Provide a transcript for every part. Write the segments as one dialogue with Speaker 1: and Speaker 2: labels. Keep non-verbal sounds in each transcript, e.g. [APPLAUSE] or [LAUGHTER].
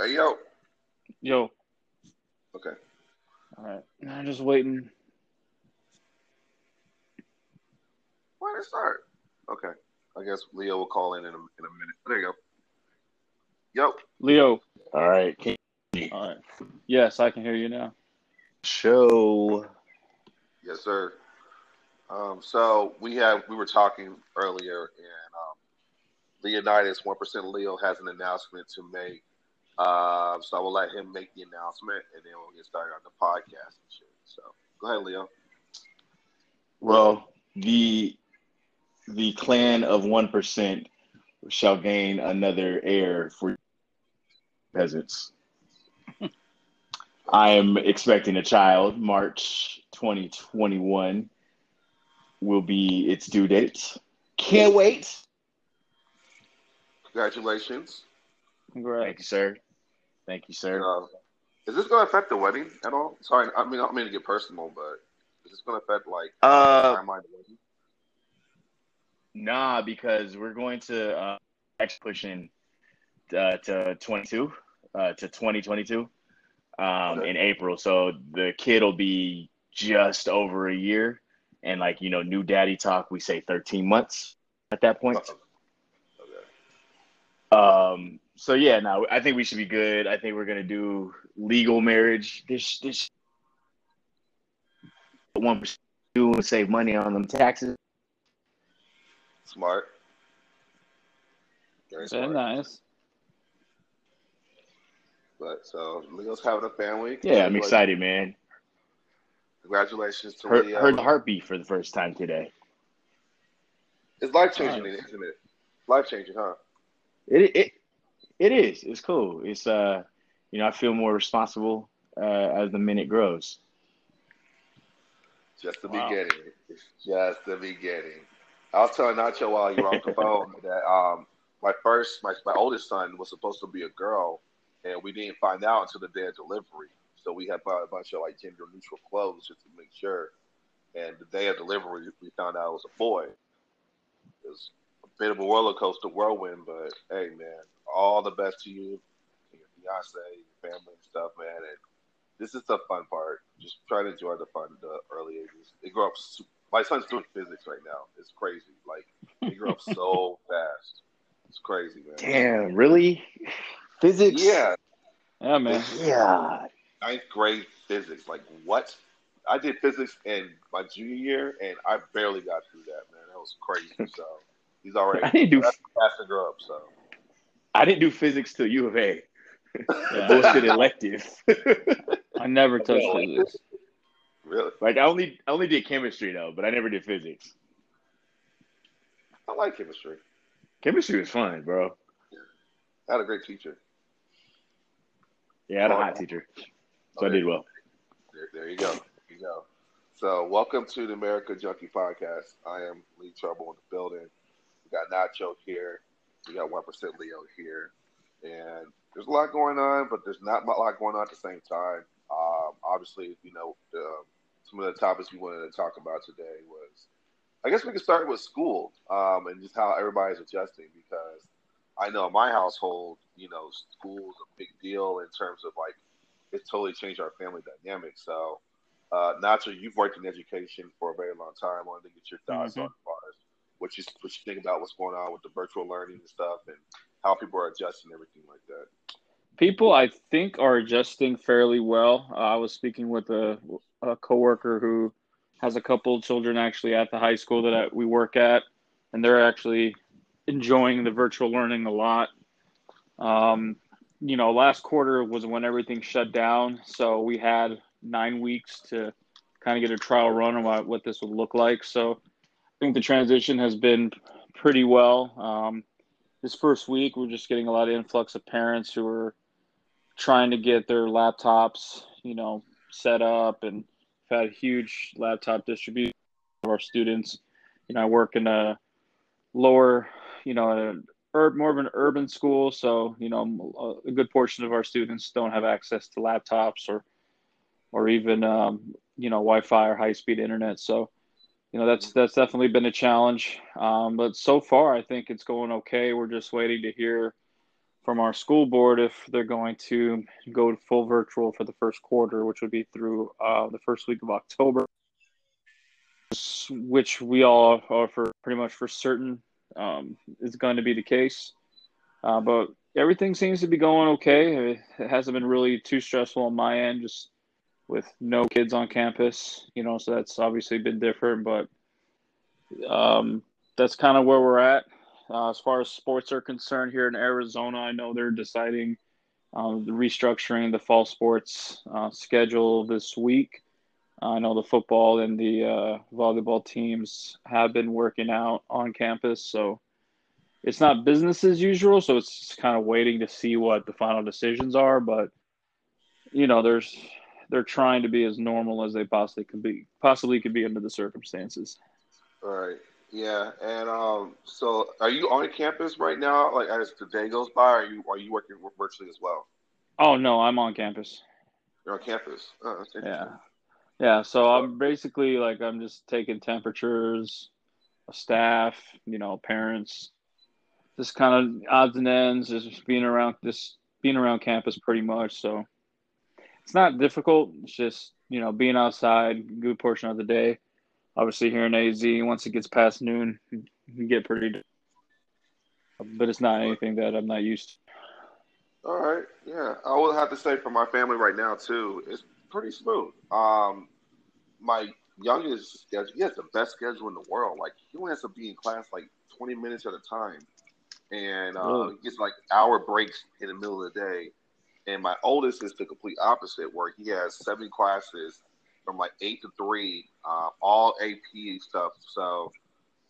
Speaker 1: Hey, yo.
Speaker 2: Yo.
Speaker 1: Okay.
Speaker 2: All right. I'm just waiting.
Speaker 1: Why did it start? Okay. I guess Leo will call in in a, in a minute. There you go. Yo.
Speaker 2: Leo.
Speaker 3: All right. Can
Speaker 2: All right. Yes, I can hear you now.
Speaker 3: show.
Speaker 1: Yes, sir. Um, so we have we were talking earlier, and um, Leonidas, one percent Leo, has an announcement to make. Uh, so I will let him make the announcement, and then we'll get started on the podcast and shit. So go ahead, Leo.
Speaker 3: Well, the the clan of one percent shall gain another heir for peasants. I am expecting a child. March 2021 will be its due date. Can't wait.
Speaker 1: Congratulations.
Speaker 2: Congrats.
Speaker 3: Thank you, sir. Thank you, sir.
Speaker 1: Uh, is this going to affect the wedding at all? Sorry, I mean I don't mean to get personal, but is this going to affect like
Speaker 3: Uh,
Speaker 1: timeline wedding?
Speaker 3: Nah, because we're going to uh, pushing uh, to 22, uh, to 2022 um,
Speaker 1: Okay.
Speaker 3: in April. So the kid will be just over a year. And like, you know, new daddy talk, we say 13 months at that point.
Speaker 1: Okay.
Speaker 3: Um, so yeah, no, I think we should be good. I think we're gonna do legal marriage. This this one percent do and save money on them taxes.
Speaker 1: Smart. Very
Speaker 2: Very nice.
Speaker 1: But so Leo's having a family.
Speaker 3: Yeah, I'm excited, man.
Speaker 1: Congratulations to
Speaker 3: Heard,
Speaker 1: Leo.
Speaker 3: heard the heartbeat for the first time today.
Speaker 1: It's life changing,
Speaker 2: Nice.
Speaker 1: isn't it? Life changing, huh?
Speaker 3: It it it is. It's cool. It's uh, you know, I feel more responsible uh, as the minute grows.
Speaker 1: Just the
Speaker 2: Wow.
Speaker 1: beginning. Just the beginning. I was telling Nacho while you were on the [LAUGHS] phone that um, my first, my, my oldest son was supposed to be a girl, and we didn't find out until the day of delivery. So we had bought a bunch of like gender neutral clothes just to make sure. And the day of delivery, we found out it was a boy. It was a bit of a roller coaster whirlwind, but hey, man, all the best to you, to your fiance, your family, and stuff, man. And this is the fun part. Just try to enjoy the fun, the early ages. They grow up. Super, my son's doing physics right now. It's crazy. Like they grow up so [LAUGHS] fast. It's crazy, man.
Speaker 3: Damn, really? Physics?
Speaker 1: Yeah,
Speaker 2: Yeah, man.
Speaker 3: Yeah.
Speaker 1: ninth grade physics. Like what? I did physics in my junior year, and I barely got through that. Man, that was crazy. So he's already [LAUGHS]
Speaker 3: I didn't do
Speaker 1: that's fast to grow up. So
Speaker 3: I didn't do physics till U of A.
Speaker 2: Yeah. [LAUGHS]
Speaker 3: Bullshit elective.
Speaker 2: I never touched
Speaker 1: Yeah.
Speaker 2: physics.
Speaker 1: really,
Speaker 3: like I only I only did chemistry though, but I never did physics.
Speaker 1: I like chemistry.
Speaker 3: Chemistry was fun, bro.
Speaker 1: I had a great teacher.
Speaker 3: Yeah, I had a hot teacher, so I did well.
Speaker 1: There, there you go. There you go. So, welcome to the America Junkie Podcast. I am Lee Trouble in the building. We got Nacho here. We got One Percent Leo here, and there's a lot going on, but there's not a lot going on at the same time. Um, obviously, you know, the, some of the topics we wanted to talk about today was, I guess we could start with school um, and just how everybody's adjusting because I know in my household, you know, school's a big deal in terms of like it's totally changed our family dynamic. So, uh, Nacho, you've worked in education for a very long time. I wanted to get your thoughts
Speaker 2: Mhm.
Speaker 1: on as far as what you what you think about what's going on with the virtual learning and stuff, and how people are adjusting everything like that.
Speaker 2: People, I think, are adjusting fairly well. Uh, I was speaking with a, a coworker who has a couple of children actually at the high school that I, we work at, and they're actually enjoying the virtual learning a lot. Um, you know, last quarter was when everything shut down, so we had nine weeks to kind of get a trial run on what, what this would look like. So think the transition has been pretty well. Um, this first week, we're just getting a lot of influx of parents who are trying to get their laptops, you know, set up, and we've had a huge laptop distribution of our students. You know, I work in a lower, you know, a more of an urban school, so you know, a good portion of our students don't have access to laptops or, or even, um, you know, Wi-Fi or high-speed internet. So, you know, that's that's definitely been a challenge. Um, but so far, I think it's going okay. We're just waiting to hear from our school board if they're going to go full virtual for the first quarter, which would be through uh, the first week of October, which we all are for pretty much for certain um, is going to be the case. Uh, but everything seems to be going okay. It hasn't been really too stressful on my end, just with no kids on campus, you know, so that's obviously been different, but um, that's kind of where we're at. Uh, as far as sports are concerned here in Arizona, I know they're deciding um, the restructuring the fall sports uh, schedule this week. I know the football and the uh, volleyball teams have been working out on campus, so it's not business as usual. So it's kind of waiting to see what the final decisions are. But you know, there's they're trying to be as normal as they possibly can be, possibly could be under the circumstances.
Speaker 1: All right. Yeah, and um, so are you on campus right now? Like as the day goes by, are you are you working virtually as well?
Speaker 2: Oh no, I'm on campus.
Speaker 1: You're on campus. Oh,
Speaker 2: yeah, yeah. So I'm basically like I'm just taking temperatures, staff, you know, parents, just kind of odds and ends, just being around this being around campus pretty much. So it's not difficult. It's just you know being outside, good portion of the day obviously here in AZ, once it gets past noon, you can get pretty. But it's not anything that I'm not used
Speaker 1: to. All right, yeah, I would have to say for my family right now too, it's pretty smooth. Um, my youngest schedule, he has the best schedule in the world. Like he only has to be in class like 20 minutes at a time, and uh, really? he gets like hour breaks in the middle of the day. And my oldest is the complete opposite, where he has seven classes from like eight to three, uh, all AP stuff. So,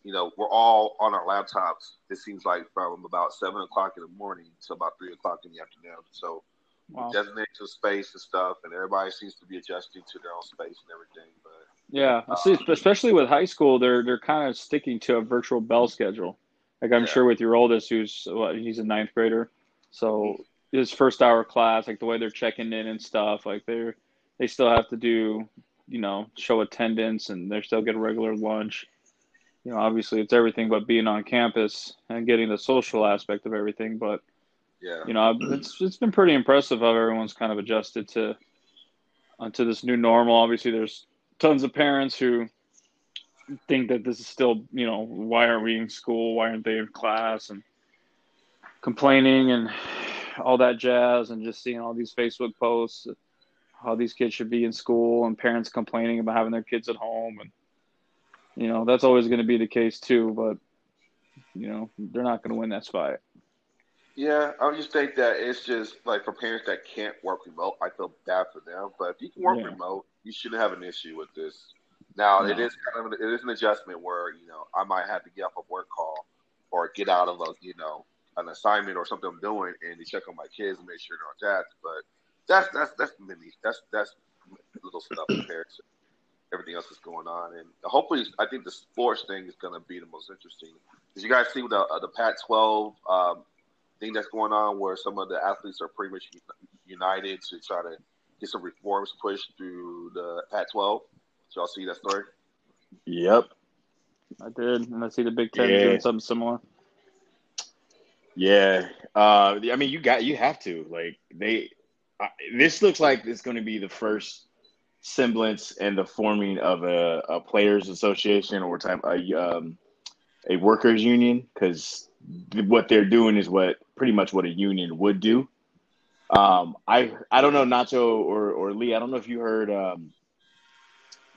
Speaker 1: you know, we're all on our laptops. It seems like from about seven o'clock in the morning to about three o'clock in the afternoon. So, wow. designate some space and stuff, and everybody seems to be adjusting to their own space and everything. But
Speaker 2: yeah, um, especially with high school, they're they're kind of sticking to a virtual bell schedule. Like I'm yeah. sure with your oldest, who's what, he's a ninth grader, so his first hour class, like the way they're checking in and stuff, like they're they still have to do you know, show attendance and they still get a regular lunch. You know, obviously it's everything but being on campus and getting the social aspect of everything. But
Speaker 1: yeah,
Speaker 2: you know, it's it's been pretty impressive how everyone's kind of adjusted to uh, to this new normal. Obviously, there's tons of parents who think that this is still, you know, why aren't we in school? Why aren't they in class? And complaining and all that jazz, and just seeing all these Facebook posts how these kids should be in school and parents complaining about having their kids at home and you know that's always going to be the case too but you know they're not going to win that fight
Speaker 1: yeah i just think that it's just like for parents that can't work remote i feel bad for them but if you can work yeah. remote you shouldn't have an issue with this now no. it is kind of it is an adjustment where you know i might have to get off a work call or get out of a you know an assignment or something i'm doing and to check on my kids and make sure they're on task but that's that's that's mini. That's that's little stuff compared to everything else that's going on. And hopefully, I think the sports thing is going to be the most interesting. Did you guys see the uh, the Pac-12 um, thing that's going on, where some of the athletes are pretty much united to try to get some reforms pushed through the Pac-12? Did y'all see that story?
Speaker 3: Yep,
Speaker 2: I did, and I see the Big Ten yeah. doing something similar.
Speaker 3: Yeah, uh, I mean, you got you have to like they this looks like it's going to be the first semblance and the forming of a, a players association or type a um, a workers union because what they're doing is what pretty much what a union would do. Um, I I don't know Nacho or or Lee. I don't know if you heard um,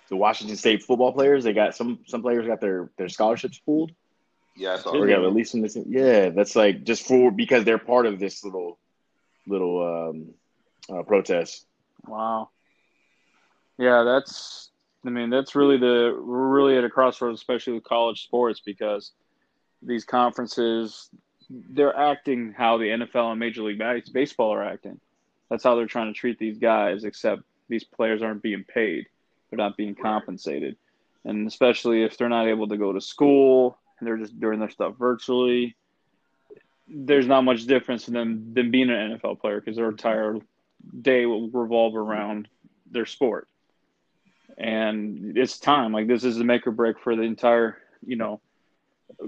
Speaker 3: the Washington State football players. They got some some players got their their scholarships pulled.
Speaker 1: Yeah,
Speaker 3: so or got released this. Yeah, that's like just for because they're part of this little little um, uh, protests.
Speaker 2: Wow. Yeah, that's. I mean, that's really the we're really at a crossroads, especially with college sports, because these conferences they're acting how the NFL and Major League Baseball are acting. That's how they're trying to treat these guys, except these players aren't being paid. They're not being compensated. And especially if they're not able to go to school and they're just doing their stuff virtually, there's not much difference in them than being an NFL player because their entire day will revolve around their sport. And it's time. Like this is a make or break for the entire, you know,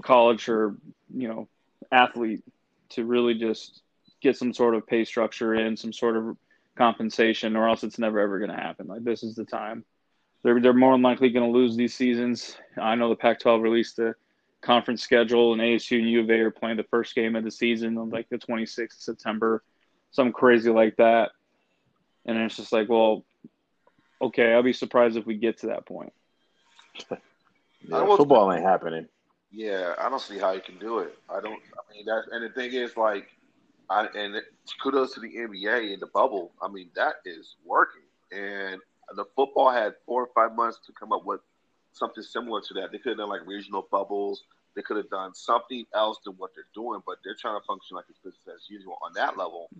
Speaker 2: college or, you know, athlete to really just get some sort of pay structure in, some sort of compensation, or else it's never ever going to happen. Like this is the time. They're they're more than likely going to lose these seasons. I know the Pac-12 released the conference schedule, and ASU and U of A are playing the first game of the season on like the 26th of September, something crazy like that. And it's just like, well, okay, I'll be surprised if we get to that point. [LAUGHS]
Speaker 3: yeah, football ain't happening.
Speaker 1: Yeah, I don't see how you can do it. I don't. I mean, that and the thing is, like, I and it, kudos to the NBA in the bubble. I mean, that is working, and the football had four or five months to come up with something similar to that. They could have done like regional bubbles. They could have done something else than what they're doing, but they're trying to function like it's business as usual on that level.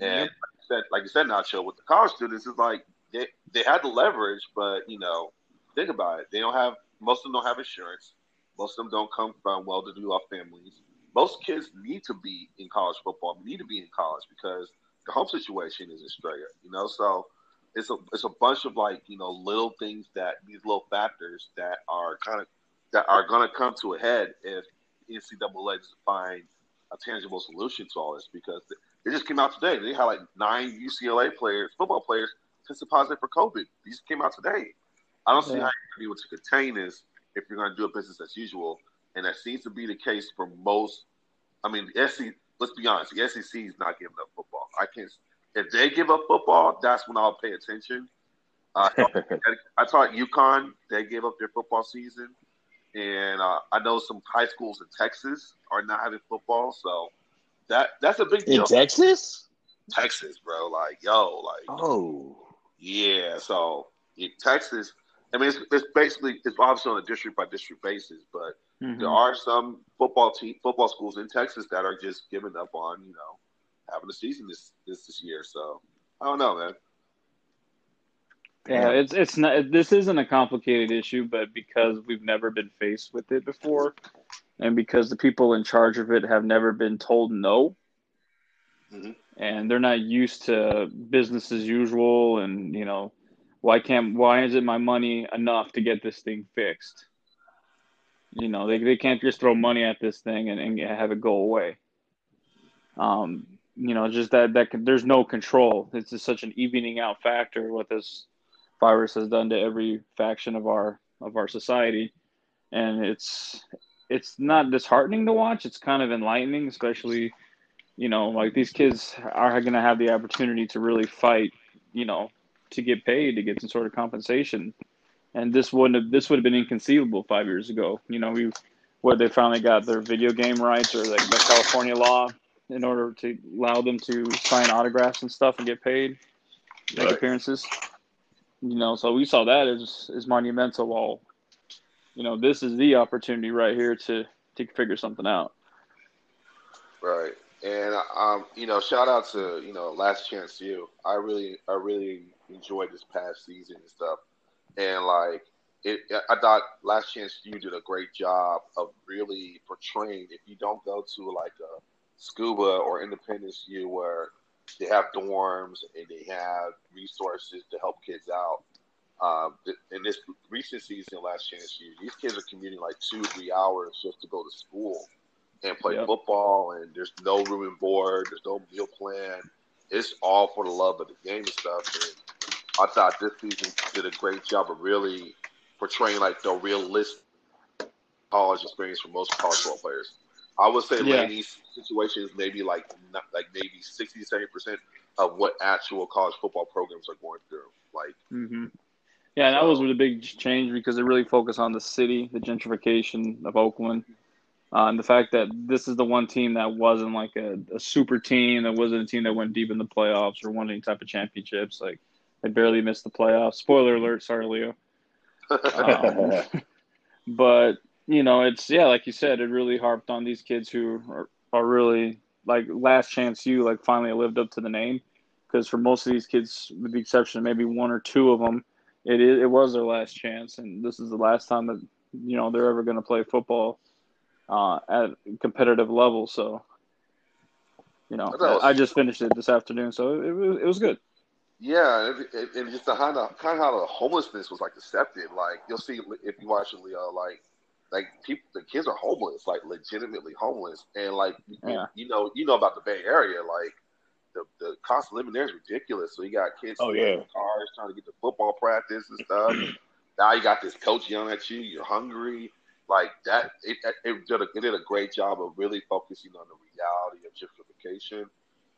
Speaker 1: And like you said, like you said, Nacho, with the college students, it's like they they had the leverage, but you know, think about it. They don't have most of them don't have insurance. Most of them don't come from well-to-do off families. Most kids need to be in college football. Need to be in college because the home situation is in Australia. You know, so it's a it's a bunch of like you know little things that these little factors that are kind of that are going to come to a head if NCAA doesn't find a tangible solution to all this because it just came out today. They had like nine UCLA players, football players, tested positive for COVID. These came out today. I don't see how you're be able to contain this if you're going to do a business as usual, and that seems to be the case for most. I mean, the SEC. Let's be honest, the SEC is not giving up football. I can't. If they give up football, that's when I'll pay attention. Uh, I [LAUGHS] taught UConn; they gave up their football season, and uh, I know some high schools in Texas are not having football. So that that's a big deal.
Speaker 3: In Texas,
Speaker 1: Texas, bro. Like, yo, like,
Speaker 3: oh,
Speaker 1: yeah. So in Texas, I mean, it's, it's basically it's obviously on a district by district basis, but mm-hmm. there are some football team football schools in Texas that are just giving up on you know having a season this this this year. So I don't know, man.
Speaker 2: Yeah, it's it's not. This isn't a complicated issue, but because we've never been faced with it before, and because the people in charge of it have never been told no, mm-hmm. and they're not used to business as usual, and you know, why can't why isn't my money enough to get this thing fixed? You know, they they can't just throw money at this thing and, and have it go away. Um, you know, just that that there's no control. It's just such an evening out factor with this virus has done to every faction of our of our society, and it's it's not disheartening to watch. It's kind of enlightening, especially you know, like these kids are going to have the opportunity to really fight, you know, to get paid to get some sort of compensation, and this wouldn't have this would have been inconceivable five years ago. You know, we where they finally got their video game rights or like the California law in order to allow them to sign autographs and stuff and get paid, make right. appearances. You know, so we saw that as as monumental. While you know, this is the opportunity right here to to figure something out.
Speaker 1: Right, and um, you know, shout out to you know, Last Chance U. I really, I really enjoyed this past season and stuff, and like it, I thought Last Chance U did a great job of really portraying. If you don't go to like a Scooba or Independence U where they have dorms and they have resources to help kids out. Um, in this recent season, last chance U, these kids are commuting like two, three hours just to go to school and play yep. football. And there's no room and board, there's no meal plan. It's all for the love of the game and stuff. And I thought this season did a great job of really portraying like the realistic college experience for most college football players. I would say yeah. Laney's situation is maybe like not, like maybe 60 70 percent of what actual college football programs are going through. Like,
Speaker 2: mm-hmm. yeah, that was a big change because they really focus on the city, the gentrification of Oakland, uh, and the fact that this is the one team that wasn't like a, a, super team, that wasn't a team that went deep in the playoffs or won any type of championships. Like, they barely missed the playoffs. Spoiler alert, sorry, Leo. [LAUGHS] Um, [LAUGHS] but you know, it's yeah, like you said, it really harped on these kids who are, are really like last chance U like finally lived up to the name. Because for most of these kids, with the exception of maybe one or two of them, it is, it was their last chance, and this is the last time that you know they're ever going to play football uh, at competitive level. So, you know, was, I just finished it this afternoon, so it, it was it was good.
Speaker 1: Yeah, and just the kind of kind of how the homelessness was like deceptive. Like you'll see if you watch it, Leo, like like people, the kids are homeless, like legitimately homeless, and like yeah. you, you know, you know about the Bay Area, like the, the cost of living there is ridiculous. So you got kids
Speaker 3: Oh, yeah.
Speaker 1: cars trying to get to football practice and stuff. [CLEARS THROAT] now you got this coach yelling at you. You're hungry. Like that, it, it, did a, it did a great job of really focusing on the reality of gentrification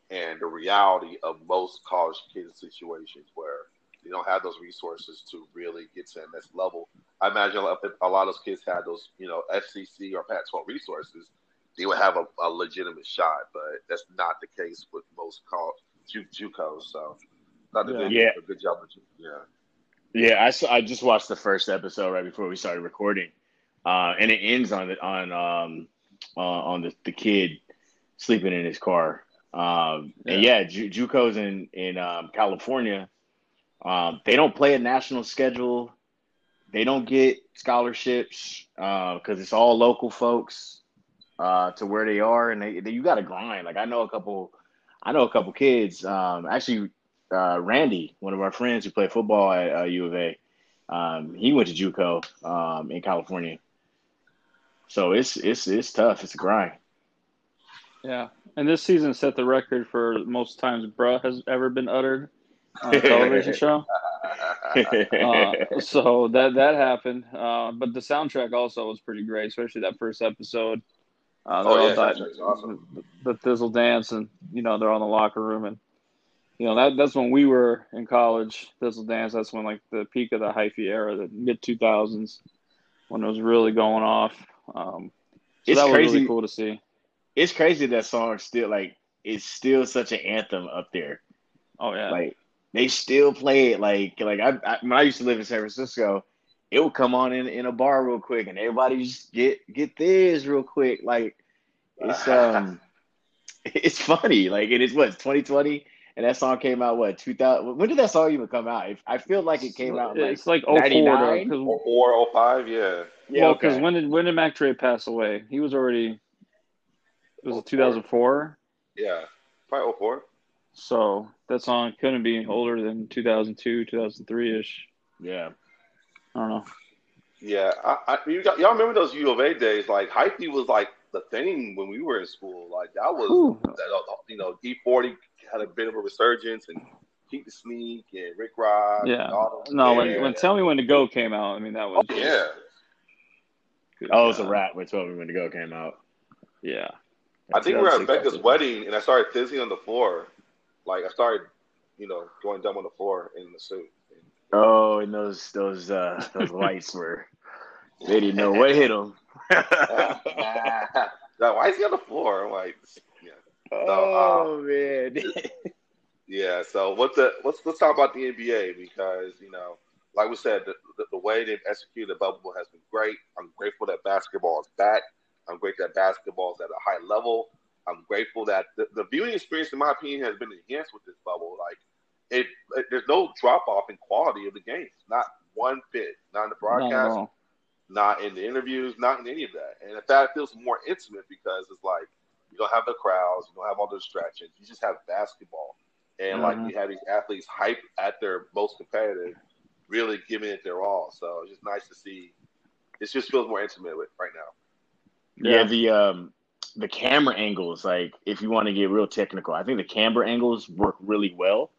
Speaker 1: and the reality of most college kids situations where they don't have those resources to really get to the next level. I imagine if a lot of those kids had those, you know, SEC or Pac-12 resources, they would have a, a legitimate shot. But that's not the case with most college Ju- JUCOs. So, not that they
Speaker 3: Yeah.
Speaker 1: a good job. Yeah,
Speaker 3: Yeah, I saw, I just watched the first episode right before we started recording, uh, and it ends on the on um uh, on the, the kid sleeping in his car. Um, and yeah, Ju- JUCOs in in um, California, um, they don't play a national schedule. They don't get scholarships because it's all local folks uh, to where they are, and they, they you got to grind. Like I know a couple, I know a couple kids. Um, actually, uh, Randy, one of our friends who played football at uh, U of A, um, he went to JUCO um, in California. So it's it's it's tough. It's a grind.
Speaker 2: Yeah, and this season set the record for most times "bruh" has ever been uttered on a [LAUGHS] television show. [LAUGHS] Uh, [LAUGHS] so that that happened, uh, but the soundtrack also was pretty great, especially that first episode. Uh,
Speaker 1: Oh, yeah, soundtrack's awesome.
Speaker 2: The, the Thizzle dance, and you know they're on the locker room, and you know that that's when we were in college. Thizzle dance. That's when like the peak of the hyphy era, the mid two thousands, when it was really going off. Um, so
Speaker 3: It's
Speaker 2: that was
Speaker 3: crazy.
Speaker 2: really cool to see.
Speaker 3: it's crazy that song still like it's still such an anthem up there.
Speaker 2: Oh yeah,
Speaker 3: Like they still play it. Like like I, I when I used to live in San Francisco, it would come on in, in a bar real quick, and everybody just get get this real quick. Like it's [LAUGHS] um it's funny. Like it is what 2020, and that song came out what 2000. When did that song even come out? I feel like it came out in, like
Speaker 2: it's like 04
Speaker 3: 99?
Speaker 2: because
Speaker 1: Four, five, yeah.
Speaker 3: yeah,
Speaker 2: well, because
Speaker 3: okay.
Speaker 2: when did when did Mac Dre pass away? He was already it was 2004,
Speaker 1: Yeah, probably 04.
Speaker 2: So that song couldn't be older than 2002, 2003 ish.
Speaker 3: yeah.
Speaker 2: I don't know.
Speaker 1: Yeah, I, I, you got, y'all remember those U of A days? Like hyphy was like the thing when we were in school. Like that was,
Speaker 2: Ooh.
Speaker 1: that, uh, you know, E-40 had a bit of a resurgence, and Keak da Sneak and Rick Ross.
Speaker 2: Yeah.
Speaker 1: and
Speaker 2: No, when when Tell Me When to Go came out, I mean that was
Speaker 1: Oh, yeah,
Speaker 2: good
Speaker 3: Oh, it was a
Speaker 2: God.
Speaker 3: rap when 12 When to Go came out.
Speaker 2: Yeah,
Speaker 1: I think we were at
Speaker 3: 2006,
Speaker 1: Becca's wedding, and I started fizzing on the floor. Like I started, you know, going dumb on the floor in the suit.
Speaker 3: Oh, and those those uh those lights were they didn't know what hit them.
Speaker 1: Now, [LAUGHS] why is he on the floor? I'm like, yeah.
Speaker 3: oh man.
Speaker 1: Yeah. So what's the let's let's talk about the NBA because you know, like we said, the, the, the way they've executed the bubble has been great. I'm grateful that basketball is back. I'm grateful that basketball is at a high level. I'm grateful that the, the viewing experience, in my opinion, has been enhanced with this bubble. Like it, it there's no drop off in quality of the games. Not one bit. Not in the
Speaker 2: not at
Speaker 1: broadcast
Speaker 2: all.
Speaker 1: not in the interviews, not in any of that. And in fact, it feels more intimate because it's like you don't have the crowds, you don't have all the distractions. You just have basketball, and like
Speaker 2: Mhm.
Speaker 1: you have these athletes hype at their most competitive, really giving it their all. So it's just nice to see. It just feels more intimate with right now.
Speaker 3: Yeah, the um the camera angles, like if you want to get real technical, I think the camera angles work really well.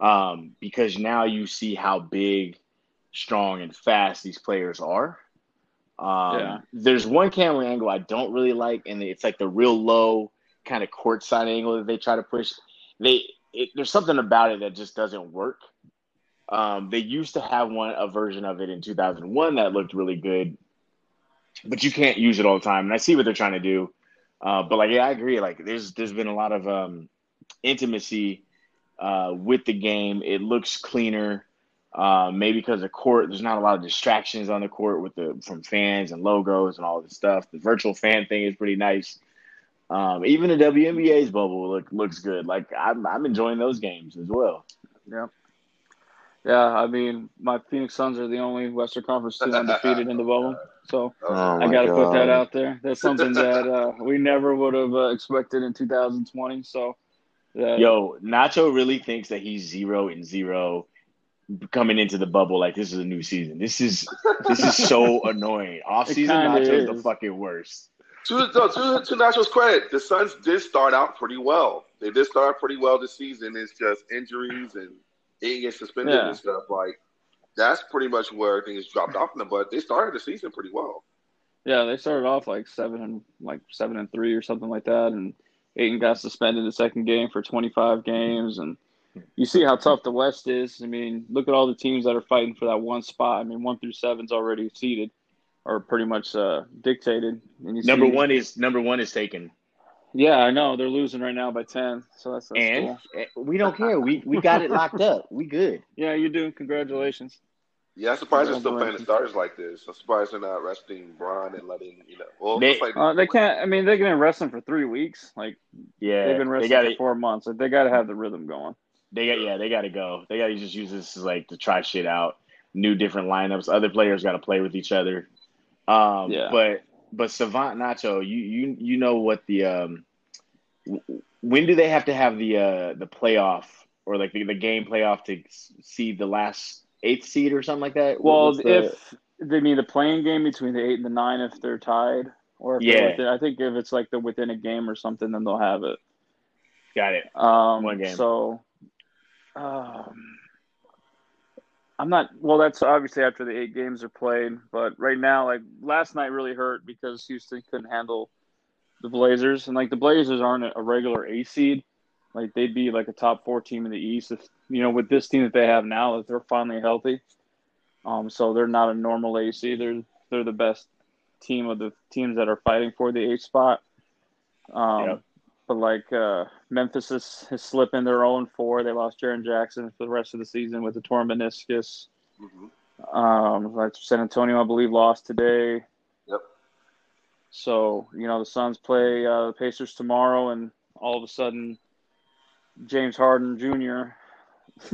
Speaker 3: Um, because now you see how big, strong, and fast these players are. Um,
Speaker 2: Yeah.
Speaker 3: there's one camera angle I don't really like, and it's like the real low kind of court side angle that they try to push. They it, there's something about it that just doesn't work. Um, they used to have one a version of it in 2001 that looked really good, but you can't use it all the time. And I see what they're trying to do, uh, but like yeah, I agree. Like there's there's been a lot of um, intimacy uh, with the game. It looks cleaner. Uh, maybe because the court, there's not a lot of distractions on the court with the from fans and logos and all this stuff. The virtual fan thing is pretty nice. Um, even the WNBA's bubble look, looks good. Like I'm, I'm enjoying those games as well.
Speaker 2: Yeah, Yeah, I mean, my Phoenix Suns are the only Western Conference team undefeated in the bubble. So
Speaker 3: Oh,
Speaker 2: I got to put that out there. That's something that uh, we never would have uh, expected in 2020. So, that,
Speaker 3: Yo, Nacho really thinks that he's zero and zero coming into the bubble like this is a new season. This is this is so [LAUGHS] annoying. Off season
Speaker 2: kinda
Speaker 3: Nacho's the fucking worst.
Speaker 1: to, no, to, to Nacho's credit, the Suns did start out pretty well. They did start pretty well this season. It's just injuries and they get suspended
Speaker 2: Yeah.
Speaker 1: and stuff. Like that's pretty much where things dropped off in them. But they started the season pretty well.
Speaker 2: Yeah, they started off like seven and like seven and three or something like that, and Ayton got suspended the second game for 25 games, and you see how tough the West is. I mean, look at all the teams that are fighting for that one spot. I mean, one through seven's already seeded, or pretty much uh, dictated. And you
Speaker 3: Number
Speaker 2: see-
Speaker 3: one is number one is taken,
Speaker 2: Yeah, I know they're losing right now by 10, so that's, that's
Speaker 3: and
Speaker 2: cool.
Speaker 3: eh, we don't care. We we got it locked up. We good.
Speaker 2: Yeah, you do. Congratulations.
Speaker 1: Yeah, I'm surprised they're still playing the stars like this. I'm surprised they're not resting Bron and letting you know. Well,
Speaker 3: They-
Speaker 1: like,
Speaker 2: Uh, they can't. I mean, they're going to rest them for three weeks. Like
Speaker 3: Yeah,
Speaker 2: they've been
Speaker 3: they
Speaker 2: resting
Speaker 3: got
Speaker 2: for
Speaker 3: it.
Speaker 2: four months. Like, they got to have the rhythm going.
Speaker 3: They got yeah, they got to go. They got to just use this as like to try shit out, new different lineups. Other players got to play with each other. Um,
Speaker 2: Yeah.
Speaker 3: But but Savant Nacho, you you you know what the um, when do they have to have the uh the playoff or like the, the game playoff to see the last eighth seed or something like that?
Speaker 2: Well,
Speaker 3: the-
Speaker 2: if they mean the playing game between the eight and the nine, if they're tied, or if
Speaker 3: Yeah.
Speaker 2: within, I think if it's like they're within a game or something, then they'll have it.
Speaker 3: got it.
Speaker 2: Um,
Speaker 3: One game.
Speaker 2: So, um, I'm not. Well, that's obviously after the eight games are played. But right now, like last night, really hurt because Houston couldn't handle the Blazers, and like the Blazers aren't a regular A seed. Like they'd be like a top four team in the East if you know with this team that they have now, if they're finally healthy. Um, so they're not a normal AC. They're they're the best team of the teams that are fighting for the eighth spot. Um,
Speaker 3: Yep.
Speaker 2: But like uh, Memphis is, is slipping. They're 0 4. They lost Jaren Jackson for the rest of the season with a torn meniscus.
Speaker 1: Mhm.
Speaker 2: Um, like San Antonio, I believe, lost today.
Speaker 1: Yep.
Speaker 2: So you know the Suns play uh, the Pacers tomorrow, and all of a sudden, James Harden Jr.,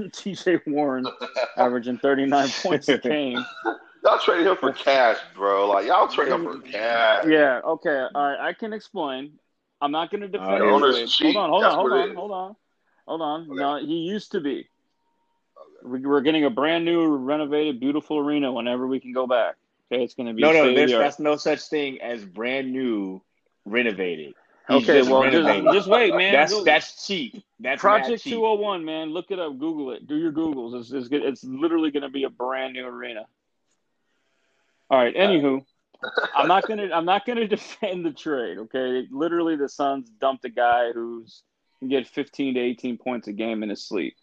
Speaker 2: [LAUGHS] T.J. Warren, [LAUGHS] averaging 39 points a game. [LAUGHS]
Speaker 1: y'all traded him for cash, bro. Like y'all traded him for cash.
Speaker 2: Yeah. Okay. All right. I can explain. I'm not going to defend.
Speaker 3: Uh,
Speaker 2: his
Speaker 1: owner's
Speaker 2: wage. Hold on. Hold
Speaker 1: That's
Speaker 2: on. Hold on. Hold on. Hold on.
Speaker 1: Okay.
Speaker 2: No, he used to be.
Speaker 1: Okay.
Speaker 2: We- We're getting a brand new, renovated, beautiful arena whenever we can go back. Okay, it's going to be
Speaker 3: No, no, there's that's no such thing as brand new, renovated. He's
Speaker 2: Okay,
Speaker 3: just
Speaker 2: well, just, just wait, man.
Speaker 3: that's
Speaker 2: Go-
Speaker 3: that's cheap. That's
Speaker 2: Project
Speaker 3: cheap.
Speaker 2: 201, man. Look it up. Google it. Do your Googles. It's, it's, it's literally going to be a brand new arena. All right. Anywho, I'm not gonna I'm not gonna [LAUGHS] defend the trade. Okay, literally the Suns dumped a guy who's can get 15 to 18 points a game in his sleep.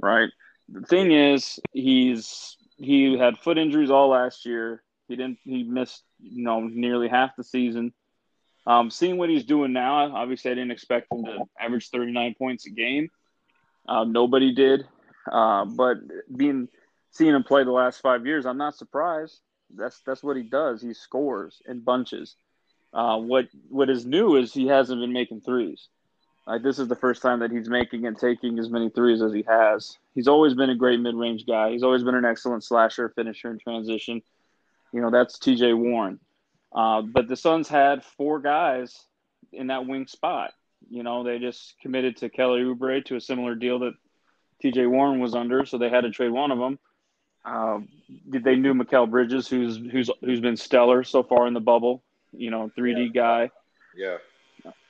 Speaker 2: Right. The thing is, he's he had foot injuries all last year. He didn't. He missed you know nearly half the season. Um, seeing what he's doing now, obviously I didn't expect him to average 39 points a game. Uh, nobody did, uh, but being seeing him play the last five years, I'm not surprised. That's that's what he does. He scores in bunches. Uh, what what is new is he hasn't been making threes. Like this is the first time that he's making and taking as many threes as he has. He's always been a great mid-range guy. He's always been an excellent slasher, finisher in transition. You know that's T.J. Warren. Uh, but the Suns had four guys in that wing spot. You know, they just committed to Kelly Oubre to a similar deal that TJ Warren was under, so they had to trade one of them. Uh, they knew Mikal Bridges, who's who's who's been stellar so far in the bubble. You know, 3D guy.
Speaker 1: Yeah.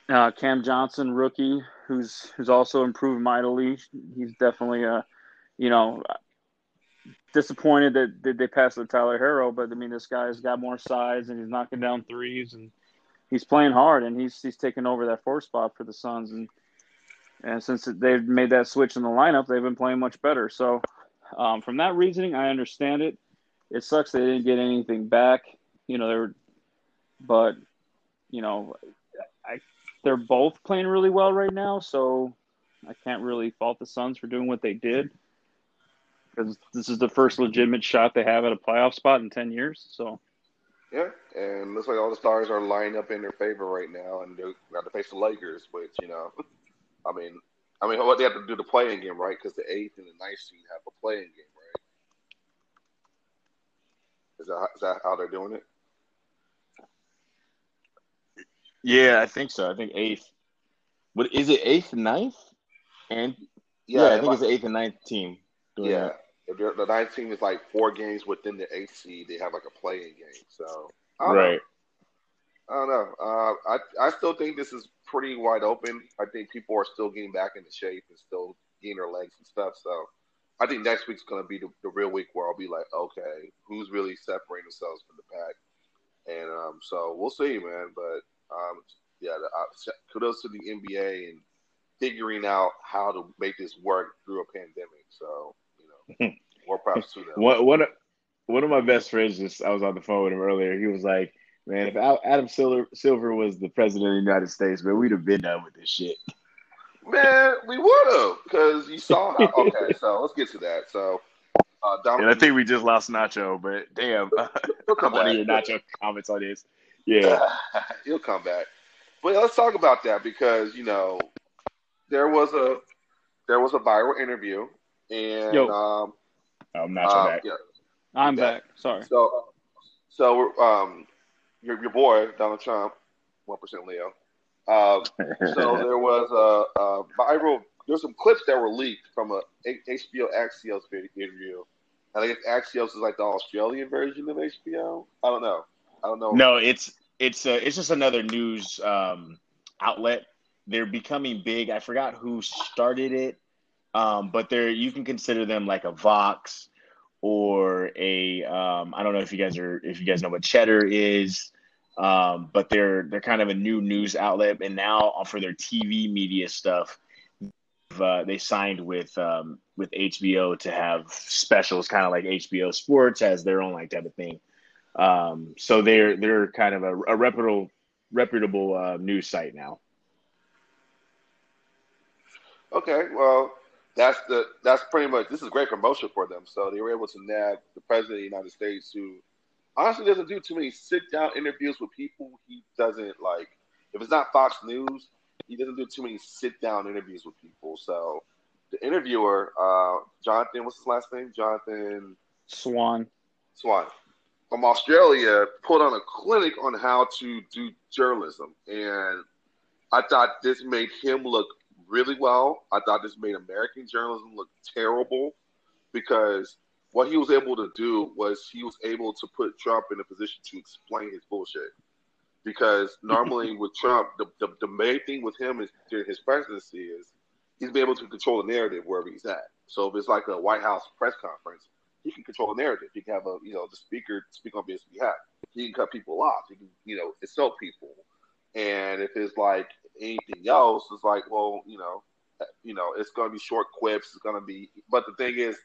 Speaker 2: Uh, Cam Johnson, rookie, who's who's also improved mightily. He's definitely a, you know, disappointed that, that they passed the Tyler Herro, but I mean this guy's got more size and he's knocking down threes and he's playing hard and he's he's taking over that four spot for the Suns and and since they've made that switch in the lineup, they've been playing much better. So um, from that reasoning, I understand it. It sucks they didn't get anything back. You know, they were, but you know, I they're both playing really well right now, so I can't really fault the Suns for doing what they did because this is the first legitimate shot they have at a playoff spot in ten years. So
Speaker 1: Yeah, and looks like all the stars are lining up in their favor right now, and they're got to face the Lakers, which you know, I mean, I mean, what they have to do the playing game, right? Because the eighth and the ninth seed have a playing game, right? Is that is that how they're doing it?
Speaker 3: Yeah, I think so. I think eighth. What is it? Eighth, and ninth, and yeah, I think it's the eighth and ninth team.
Speaker 1: yeah.
Speaker 3: that.
Speaker 1: The ninth team is like four games within the eighth seed, they have like a playing game. So I don't know.
Speaker 3: right.
Speaker 1: I don't know. Uh, I I still think this is pretty wide open. I think people are still getting back into shape and still getting their legs and stuff. So I think next week's going to be the, the, real week where I'll be like, okay, who's really separating themselves from the pack? And um, so we'll see, man. But um, yeah, the, uh, kudos to the NBA and figuring out how to make this work through a pandemic. So [LAUGHS] more props to them.
Speaker 3: What what one of my best friends just I was on the phone with him earlier. He was like, "Man, if Adam Silver Silver was the president of the United States, man, we'd have been done with this shit."
Speaker 1: Man, we would have because you saw. How, [LAUGHS] okay, so let's get to that. So,
Speaker 3: uh, and I think we just lost Nacho, but damn, he'll come [LAUGHS] back. Your Nacho comments on this, yeah,
Speaker 1: he'll come back. But let's talk about that because you know there was a there was a viral interview, and Yo. um,
Speaker 3: I'm not uh, back. Yeah,
Speaker 2: I'm back. Sorry.
Speaker 1: So, so um, your your boy Donald Trump, one percent Leo. Uh, so [LAUGHS] there was a, a viral. There's some clips that were leaked from a HBO Axios video interview. I guess Axios is like the Australian version of HBO. I don't know. I don't know.
Speaker 3: No, it's it's uh, it's just another news um, outlet. They're becoming big. I forgot who started it, um, but they're you can consider them like a Vox or a um, I don't know if you guys are if you guys know what Cheddar is, um, but they're they're kind of a new news outlet, and now for their TV media stuff, uh, they signed with um, with HBO to have specials, kind of like HBO Sports has their own like type of thing. Um, so they're they're kind of a, a reputable reputable uh, news site now.
Speaker 1: Okay, well, that's the that's pretty much this is great promotion for them. So they were able to nab the president of the United States, who honestly doesn't do too many sit down interviews with people he doesn't like. If it's not Fox News, he doesn't do too many sit down interviews with people. So the interviewer, uh, Jonathan, what's his last name? Jonathan
Speaker 2: Swan.
Speaker 1: Swan from Australia put on a clinic on how to do journalism, and I thought this made him look really well. I thought this made American journalism look terrible because what he was able to do was he was able to put Trump in a position to explain his bullshit. Because [LAUGHS] normally with Trump, the, the, the main thing with him is during his presidency is he's been able to control the narrative wherever he's at. So if it's like a White House press conference, he can control the narrative. He can have a you know the speaker speak on his behalf. He can cut people off. He can you know insult people. And if it's like anything else, it's like, well, you know, you know, it's going to be short quips. It's going to be, but the thing is,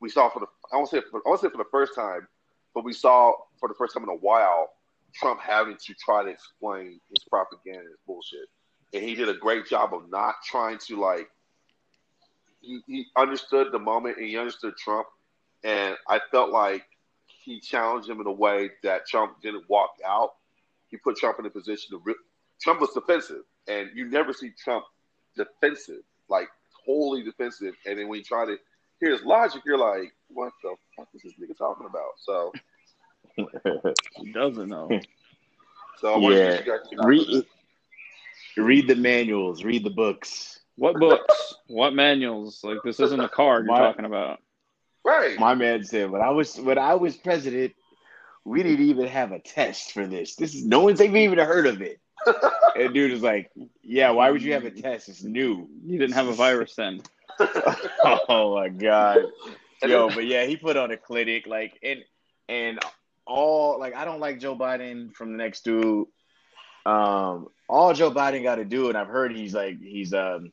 Speaker 1: we saw for the I won't say for, I won't say for the first time, but we saw for the first time in a while Trump having to try to explain his propaganda and his bullshit, and he did a great job of not trying to like. He, he understood the moment and he understood Trump, and I felt like he challenged him in a way that Trump didn't walk out. He put Trump in a position to. Re- Trump was defensive, and you never see Trump defensive, like totally defensive. And then when you try to hear his logic, you're like, what the fuck is this nigga talking about? So [LAUGHS]
Speaker 2: he doesn't know.
Speaker 3: So I yeah, read, read the manuals, read the books.
Speaker 2: What books? what manuals? Like this isn't a card you're talking about.
Speaker 1: Right.
Speaker 3: My man said when I was when I was president, we didn't even have a test for this. This is no one's even heard of it and dude is like, "Yeah, why would you have a test? It's new.
Speaker 2: You didn't have a virus then." [LAUGHS]
Speaker 3: oh my god, yo! But yeah, he put on a clinic like and and all like I don't like Joe Biden from the next dude. Um, all Joe Biden got to do, and I've heard he's like he's um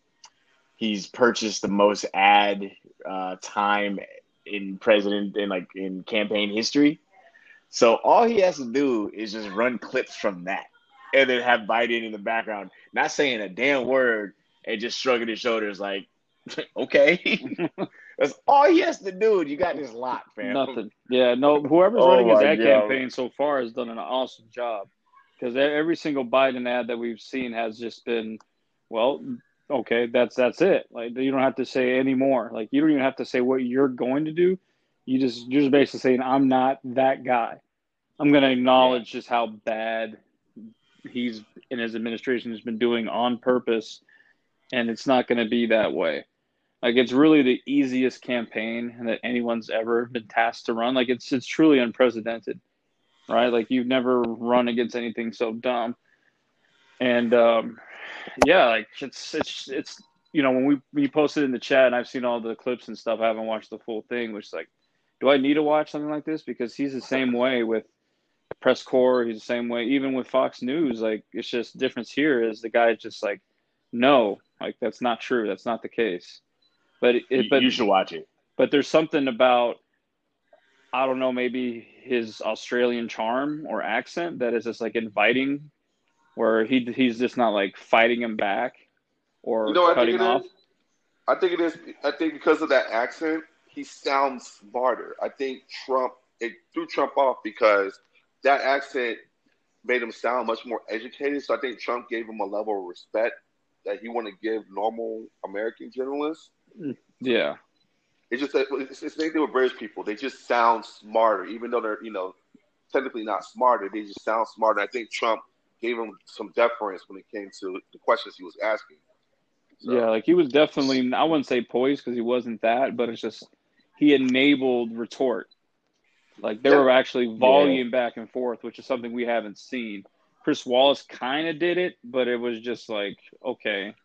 Speaker 3: he's purchased the most ad uh, time in president in like in campaign history. So all he has to do is just run clips from that and then have Biden in the background, not saying a damn word and just shrugging his shoulders like, [LAUGHS] okay. [LAUGHS] That's all he has to do. You got this lot, fam.
Speaker 2: Nothing. Yeah, no. Whoever's oh running his ad God. campaign so far has done an awesome job because every single Biden ad that we've seen has just been, well, okay, that's that's it. Like you don't have to say any more. Like you don't even have to say what you're going to do. You just you're just basically saying I'm not that guy. I'm going to acknowledge yeah. just how bad he's in his administration has been doing on purpose, and it's not going to be that way. Like it's really the easiest campaign that anyone's ever been tasked to run. Like it's it's truly unprecedented. right? Like you've never run against anything so dumb. And um, yeah, like it's it's it's you know when we we posted in the chat and I've seen all the clips and stuff. I haven't watched the full thing, which is like, do I need to watch something like this? Because he's the same way with press corps. He's the same way, even with Fox News. Like it's just difference here is the guy's just like, no, like that's not true. That's not the case. But it, but
Speaker 3: you should watch it.
Speaker 2: But there's something about I don't know, maybe his Australian charm or accent that is just like inviting, where he he's just not like fighting him back or
Speaker 1: You know what I
Speaker 2: cutting
Speaker 1: think
Speaker 2: off.
Speaker 1: is? I think it is. I think because of that accent, he sounds smarter. I think Trump it threw Trump off because that accent made him sound much more educated. So I think Trump gave him a level of respect that he want to give normal American journalists.
Speaker 2: Mm, yeah,
Speaker 1: It's just that it's the same thing with British people. They just sound smarter, even though they're you know technically not smarter. They just sound smarter. I think Trump gave him some deference when it came to the questions he was asking. So,
Speaker 2: yeah, like he was definitely I wouldn't say poised because he wasn't that, but it's just he enabled retort. Like there
Speaker 1: Yeah.
Speaker 2: were actually volume back and forth, which is something we haven't seen. Chris Wallace kind of did it, but it was just like okay,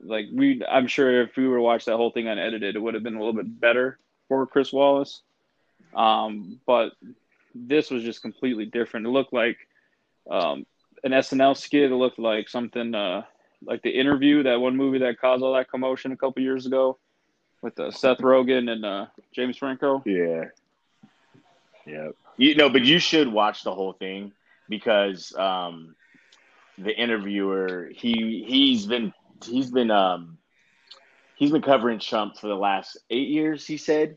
Speaker 2: like we. I'm sure if we were to watch that whole thing unedited, it would have been a little bit better for Chris Wallace. Um, but this was just completely different. It looked like um, an SNL skit. It looked like something uh, like the interview, that one movie that caused all that commotion a couple years ago with uh, Seth Rogen and uh, James Franco.
Speaker 3: Yeah. Yeah. You know, but you should watch the whole thing because um the interviewer he he's been he's been um he's been covering Trump for the last eight years, he said.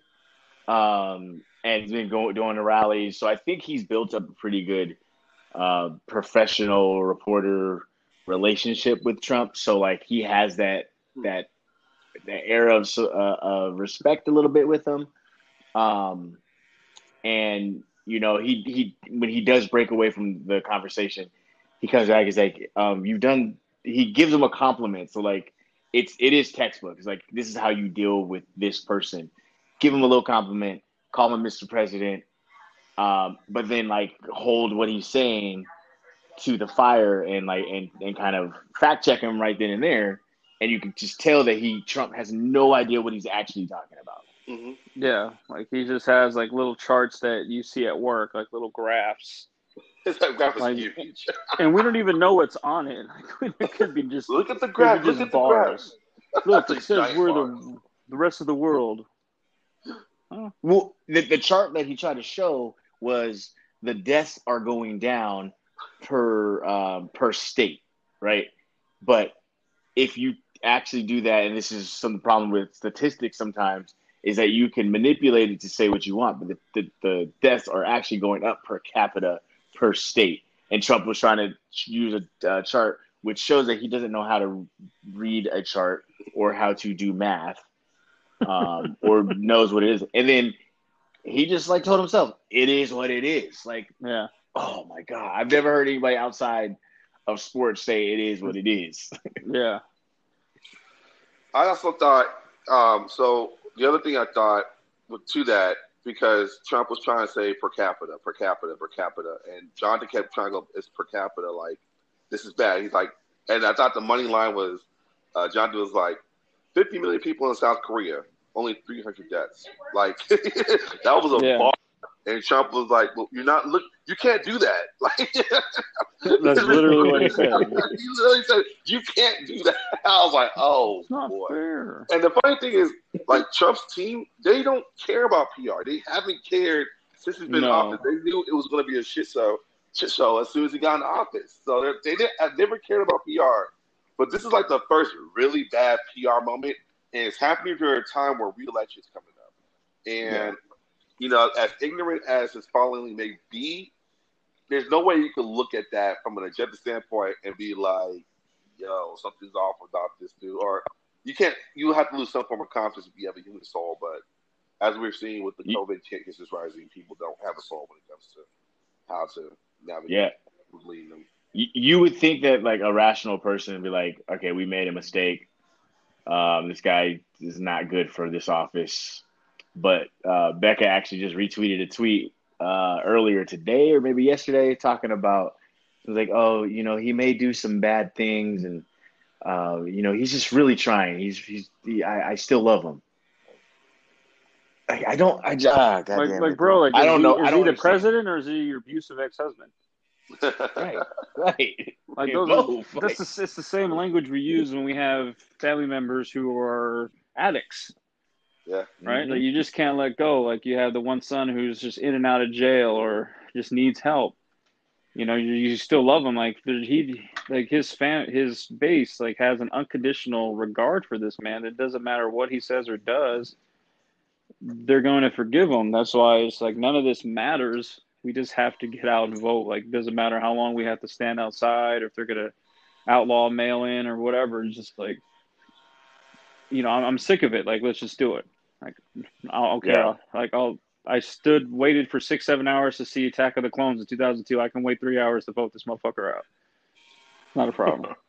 Speaker 3: Um and he's been going doing the rallies. So I think he's built up a pretty good uh professional reporter relationship with Trump. So like he has that that that air of uh, uh, respect a little bit with him. Um, and you know, he he when he does break away from the conversation, he comes back. He's like, um, "You've done." He gives him a compliment. So like, it's it is textbook. It's like this is how you deal with this person. Give him a little compliment. Call him Mr. President. Um, but then like hold what he's saying to the fire and like and, and kind of fact check him right then and there and you can just tell that he Trump has no idea what he's actually talking about.
Speaker 1: Mhm.
Speaker 2: Yeah, like he just has like little charts that you see at work, like little graphs,
Speaker 1: It's [LAUGHS] like that was
Speaker 2: Like-
Speaker 1: huge. [LAUGHS]
Speaker 2: and we don't even know what's on it. [LAUGHS] Like it could be just
Speaker 1: Look at the graph.
Speaker 2: be
Speaker 1: Look
Speaker 2: just
Speaker 1: at the graph.
Speaker 2: Look,
Speaker 1: That's
Speaker 2: it
Speaker 1: a
Speaker 2: says we're
Speaker 1: bar.
Speaker 2: the the rest of the world.
Speaker 3: Well, the, the chart that he tried to show was the deaths are going down per um, per state, right? But if you actually do that, and this is some problem with statistics sometimes, is that you can manipulate it to say what you want, but the, the, the deaths are actually going up per capita per state. And Trump was trying to use a uh, chart which shows that he doesn't know how to read a chart or how to do math um, [LAUGHS] or knows what it is. And then he just like told himself, "It is what it is." Like,
Speaker 2: Yeah,
Speaker 3: oh my god, I've never heard anybody outside of sports say it is what it is. [LAUGHS]
Speaker 2: yeah,
Speaker 1: I also thought. Um, so the other thing I thought to that because Trump was trying to say per capita, per capita, per capita, and Jonathan kept trying to go, "It's per capita." Like this is bad. He's like, and I thought the money line was uh, Jonathan was like, 50 million people in South Korea, only 300 deaths. Like [LAUGHS] that was a
Speaker 2: Yeah.
Speaker 1: Bar. And Trump was like, "Well, you're not look. You can't do that." [LAUGHS] Like
Speaker 2: That's literally what he [LAUGHS] said.
Speaker 1: he literally said, "You can't do that." [LAUGHS] I was like, "Oh
Speaker 2: It's not
Speaker 1: boy."
Speaker 2: fair.
Speaker 1: And the funny thing is, like Trump's team, they don't care about PR. They haven't cared since he's been in office. They knew it was going to be a shit show, shit show as soon as he got in office. So they're- they didn't, have never cared about PR. But this is like the first really bad PR moment, and it's happening during a time where re-election is coming up. And you know, as ignorant as his following may be, there's no way you can look at that from an agenda standpoint and be like, "Yo, something's off about this dude," or you can't. You have to lose some form of confidence if you have a human soul. But as we're seeing with the COVID cases rising, people don't have a soul when it comes to how to navigate
Speaker 3: yeah.
Speaker 1: leading them.
Speaker 3: You, you would think that like a rational person would be like, okay, we made a mistake. Um, this guy is not good for this office. But uh, Becca actually just retweeted a tweet uh, earlier today or maybe yesterday talking about it was like, oh, you know, he may do some bad things and uh, you know, he's just really trying. He's he's he, I, I still love him. I, I don't. I ah, God
Speaker 2: like,
Speaker 3: damn
Speaker 2: like
Speaker 3: it,
Speaker 2: bro, like
Speaker 3: I don't
Speaker 2: is
Speaker 3: know.
Speaker 2: He,
Speaker 3: I
Speaker 2: is
Speaker 3: don't
Speaker 2: he the
Speaker 3: understand.
Speaker 2: president or is he your abusive ex-husband?
Speaker 3: Right, [LAUGHS] right.
Speaker 2: Like
Speaker 3: Yeah, [LAUGHS]
Speaker 2: those, are,
Speaker 3: both, like-
Speaker 2: that's the, it's the same language we use when we have family members who are addicts,
Speaker 1: yeah.
Speaker 2: right?
Speaker 3: Mhm.
Speaker 2: Like you just can't let go. Like you have the one son who's just in and out of jail or just needs help. You know, you, you still love him. Like he, like his fan, his base, like has an unconditional regard for this man. It doesn't matter what he says or does. They're going to forgive him. That's why it's like none of this matters. We just have to get out and vote. Like doesn't matter how long we have to stand outside or if they're gonna outlaw mail in or whatever. It's just like, you know, I'm, I'm sick of it. Like let's just do it. Like I don't care.
Speaker 3: Yeah.
Speaker 2: Like I'll. I stood waited for six seven hours to see Attack of the Clones in 2002. I can wait three hours to vote this motherfucker out. Not a problem. [LAUGHS]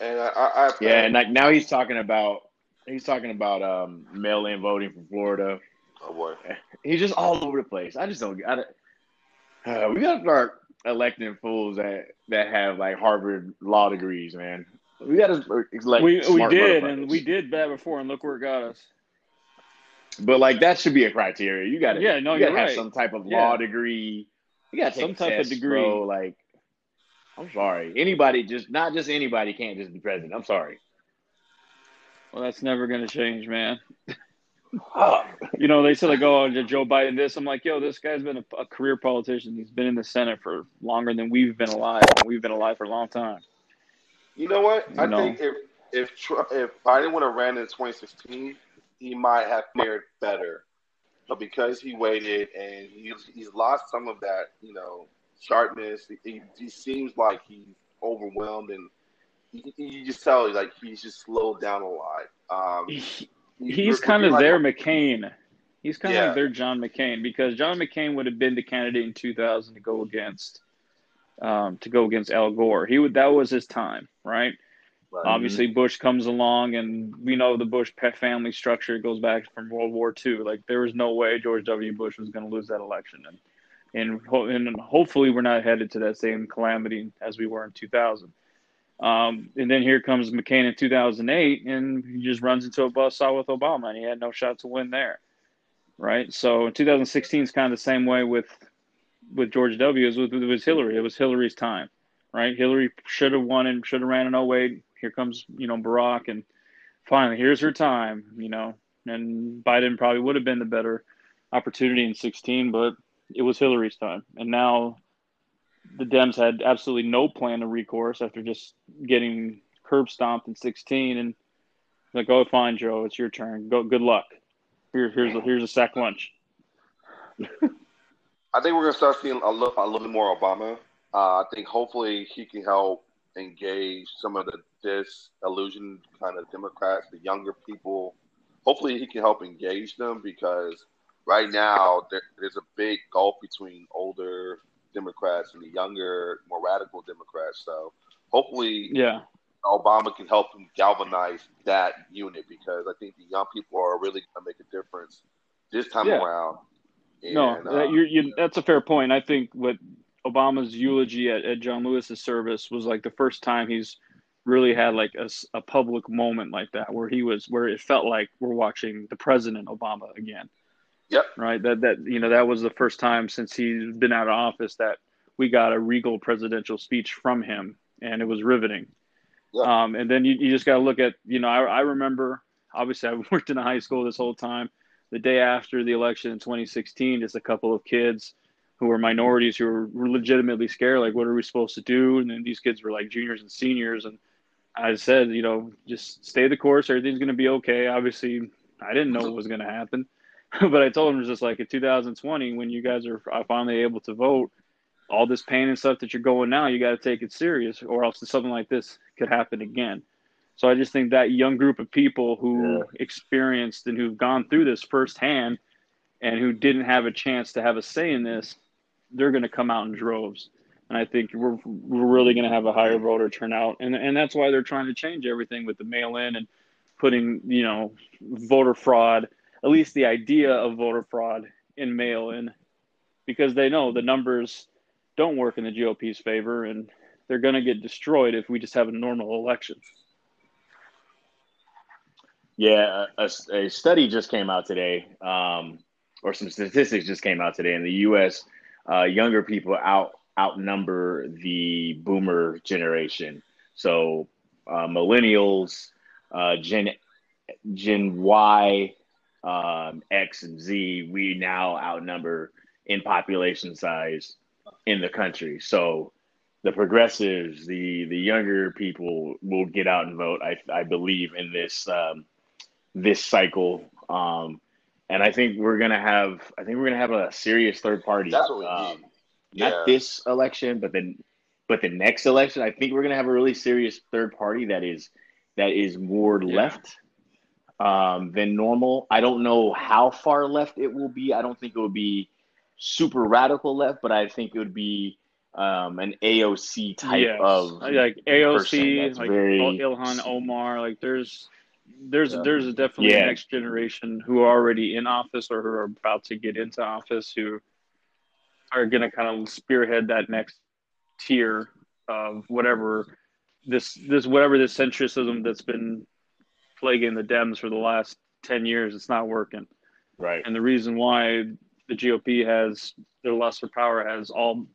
Speaker 1: And I, I, I
Speaker 3: Yeah, and like now he's talking about he's talking about um, mail-in voting from Florida.
Speaker 1: oh boy,
Speaker 3: He's just all over the place. I just don't. I, don't- uh, we gotta start electing fools that that have like Harvard law degrees, man. We gotta elect.
Speaker 2: we we did, and we did that before, and look where it got us.
Speaker 3: But like that should be a criteria. You gotta.
Speaker 2: Yeah, no,
Speaker 3: you gotta have
Speaker 2: right.
Speaker 3: some type of
Speaker 2: Yeah.
Speaker 3: law degree. You gotta
Speaker 2: Some type of degree.
Speaker 3: bro. Like, I'm sorry. Anybody, just not just anybody, can't just be president. I'm sorry.
Speaker 2: Well, that's never gonna change, man. You know, they said like, oh, Joe Biden this? I'm like, yo, this guy's been a, a career politician. He's been in the Senate for longer than we've been alive. We've been alive for a long time.
Speaker 1: you know what? I
Speaker 2: No.
Speaker 1: think if if Trump, if Biden would have ran in 2016, he might have fared better. But because he waited and he's he's lost some of that, you know, sharpness. He, he seems like he's overwhelmed and. You, you just tell like he's just slowed down a lot. Um,
Speaker 2: He-
Speaker 1: he-
Speaker 2: He's kind of
Speaker 1: like-
Speaker 2: their McCain. He's kind of
Speaker 1: Yeah.
Speaker 2: like their John McCain because John McCain would have been the candidate in 2000 to go against, um, to go against Al Gore. He would that was his time, right?
Speaker 1: Right.
Speaker 2: Obviously, Bush comes along, and we know the Bush family structure goes back from World War II. Like there was no way George W. Bush was going to lose that election, and and ho- and hopefully we're not headed to that same calamity as we were in 2000. Um, and then here comes McCain in 2008, and he just runs into a buzzsaw with Obama, and he had no shot to win there, right? So in 2016 is kind of the same way with with George W. as with, with Hillary. It was Hillary's time, right? Hillary should have won and should have ran in 08. Here comes you know Barack, and finally here's her time, you know. And Biden probably would have been the better opportunity in 16, but it was Hillary's time, and now the Dems had absolutely no plan of recourse after just getting curb stomped in 16 and like, oh, fine, Joe, it's your turn. Go, good luck. Here, here's a, here's a sack lunch. [LAUGHS]
Speaker 1: I think we're gonna start seeing a little, a little bit more Obama. Uh, I think hopefully he can help engage some of the disillusioned kind of Democrats, the younger people. Hopefully he can help engage them because right now there, there's a big gulf between older Democrats and the younger, more radical Democrats. So hopefully
Speaker 2: Yeah,
Speaker 1: Obama can help him galvanize that unit because I think the young people are really going to make a difference this time
Speaker 2: Yeah.
Speaker 1: around.
Speaker 2: no, that,
Speaker 1: uh,
Speaker 2: you're, you, that's a fair point. I think what Obama's eulogy at, at John Lewis's service was like the first time he's really had like a public moment like that where he was where it felt like we're watching the president Obama again.
Speaker 1: Yep.
Speaker 2: Right. That that you know that was the first time since he's been out of office that we got a regal presidential speech from him, and it was riveting.
Speaker 1: Yeah.
Speaker 2: Um, and then you, you just got to look at you know I, I remember obviously I [LAUGHS] worked in a high school this whole time. The day after the election in 2016, just a couple of kids who were minorities who were legitimately scared, like what are we supposed to do? And then these kids were like juniors and seniors, and I said, you know, just stay the course. Everything's going to be okay. Obviously, I didn't know what was going to happen, [LAUGHS] but I told them it was just like in 2020, when you guys are finally able to vote, all this pain and stuff that you're going now, you got to take it serious, or else something like this could happen again. So I just think that young group of people who
Speaker 3: Yeah.
Speaker 2: experienced and who've gone through this firsthand, and who didn't have a chance to have a say in this, they're going to come out in droves. And I think we're we're really going to have a higher voter turnout, and and that's why they're trying to change everything with the mail-in and putting you know voter fraud, at least the idea of voter fraud in mail-in, because they know the numbers don't work in the GOP's favor and they're going to get destroyed if we just have a normal election.
Speaker 3: Yeah, a, a study just came out today, um, or some statistics just came out today in the U.S. Uh, younger people out outnumber the Boomer generation. So uh, millennials, uh, Gen Gen Y, um, X, and Z, we now outnumber in population size in the country. So the progressives, the the younger people will get out and vote. I I believe in this um, this cycle, um, and I think we're gonna have I think we're gonna have a serious third party.
Speaker 1: That's what we
Speaker 3: um,
Speaker 1: need. Yeah.
Speaker 3: Not this election, but then but the next election. I think we're gonna have a really serious third party that is that is more
Speaker 2: Yeah.
Speaker 3: left um, than normal. I don't know how far left it will be. I don't think it would be super radical left, but I think it would be um, an AOC type
Speaker 2: Yes.
Speaker 3: of
Speaker 2: like AOC, like
Speaker 3: very-
Speaker 2: Ilhan Omar. Like there's there's
Speaker 1: Yeah.
Speaker 2: there's definitely
Speaker 3: Yeah.
Speaker 2: next generation who are already in office or who are about to get into office who are going to kind of spearhead that next tier of whatever this this whatever this centrism that's been plaguing the Dems for the last ten years. It's not working.
Speaker 3: right.
Speaker 2: And the reason why the GOP has their lesser power has all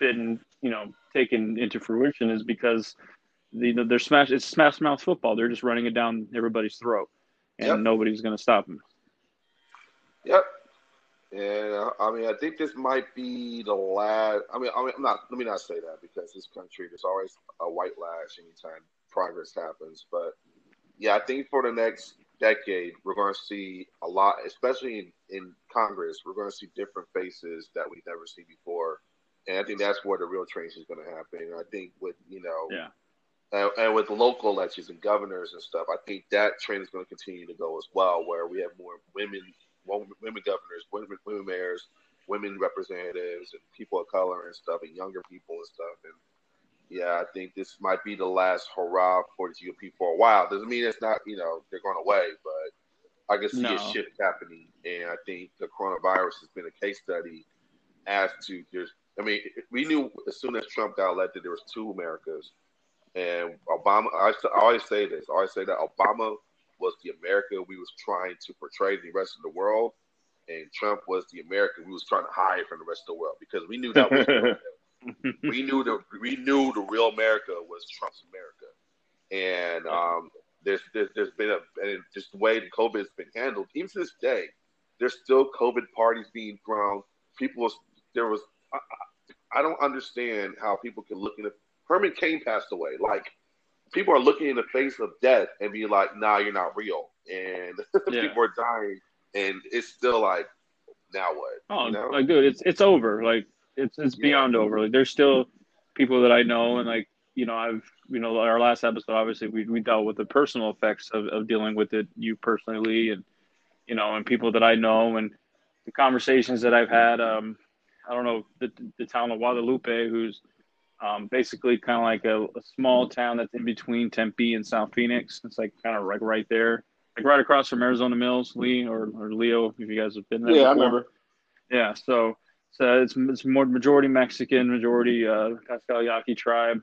Speaker 2: been, you know, taken into fruition is because the, they're smash. It's smash mouth football. They're just running it down everybody's throat, and
Speaker 1: Yep.
Speaker 2: nobody's going to stop them.
Speaker 1: Yep. And uh, I mean, I think this might be the last. I mean, I mean, I'm not. Let me not say that because this country, there's always a white lash anytime progress happens. But yeah, I think for the next decade, we're going to see a lot, especially in, in Congress. We're going to see different faces that we've never seen before, and I think that's where the real change is going to happen. And I think with you know,
Speaker 2: Yeah.
Speaker 1: And, and with local elections and governors and stuff, I think that trend is going to continue to go as well, where we have more women, women governors, women, women mayors, women representatives, and people of color and stuff, and younger people and stuff. And yeah, I think this might be the last hurrah for the GOP for a while. Doesn't mean it's not, you know, they're going away, but I can see
Speaker 2: No.
Speaker 1: a shift happening. And I think the coronavirus has been a case study as to there's. I mean, we knew as soon as Trump got elected, there was two Americas. And Obama, I, I always say this. I always say that Obama was the America we was trying to portray to the rest of the world, and Trump was the America we was trying to hide from the rest of the world because we knew that was [LAUGHS] we knew the we knew the real America was Trump's America, and um, there's, there's there's been a and just the way the COVID has been handled, even to this day, there's still COVID parties being thrown. People was there was I, I I don't understand how people can look in the Herman Cain passed away. Like people are looking in the face of death and be like, "Nah, you're not real," and [LAUGHS]
Speaker 2: Yeah.
Speaker 1: people are dying, and it's still like, now what?
Speaker 2: Oh,
Speaker 1: You know?
Speaker 2: like dude, it's it's over. Like it's it's
Speaker 1: Yeah.
Speaker 2: beyond over. Like there's still people that I know, and like you know, I've you know, our last episode, obviously, we we dealt with the personal effects of of dealing with it, you personally, and you know, and people that I know, and the conversations that I've had. Um, I don't know the the town of Guadalupe, who's um, basically kind of like a, a small town that's in between Tempe and South Phoenix. It's like kind of like right there, like right across from Arizona Mills, Lee or, or Leo, if you guys have been there.
Speaker 3: Yeah, I remember.
Speaker 2: Yeah, so so it's it's more majority Mexican, majority uh, Pascua Yaqui tribe.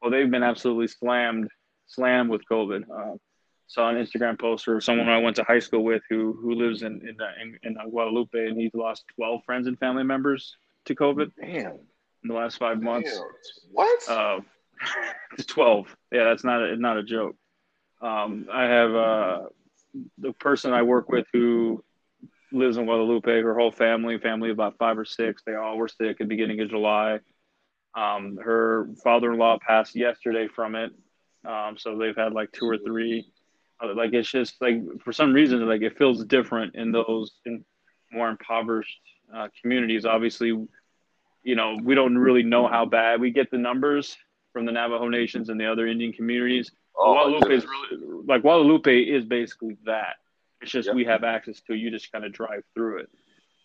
Speaker 2: Well, they've been absolutely slammed, slammed with COVID. Uh, saw an Instagram post or someone I went to high school with who who lives in in, in, in Guadalupe, and he's lost twelve friends and family members to COVID
Speaker 3: Damn.
Speaker 2: In the last five months.
Speaker 1: What?
Speaker 2: Uh, [LAUGHS] twelve. Yeah, that's not a, not a joke. Um, I have uh, the person I work with who lives in Guadalupe. Her whole family, family of about five or six, they all were sick at the beginning of July. Um, her father-in-law passed yesterday from it, um, so they've had like two or three. Uh, Like it's just like for some reason, like it feels different in those in more impoverished uh, communities. Obviously, you know we don't really know how bad we get the numbers from the Navajo nations and the other Indian communities.
Speaker 1: oh,
Speaker 2: Guadalupe is really like Guadalupe is basically that. It's just
Speaker 1: Yep.
Speaker 2: we have access to. it. You just kind of drive through it.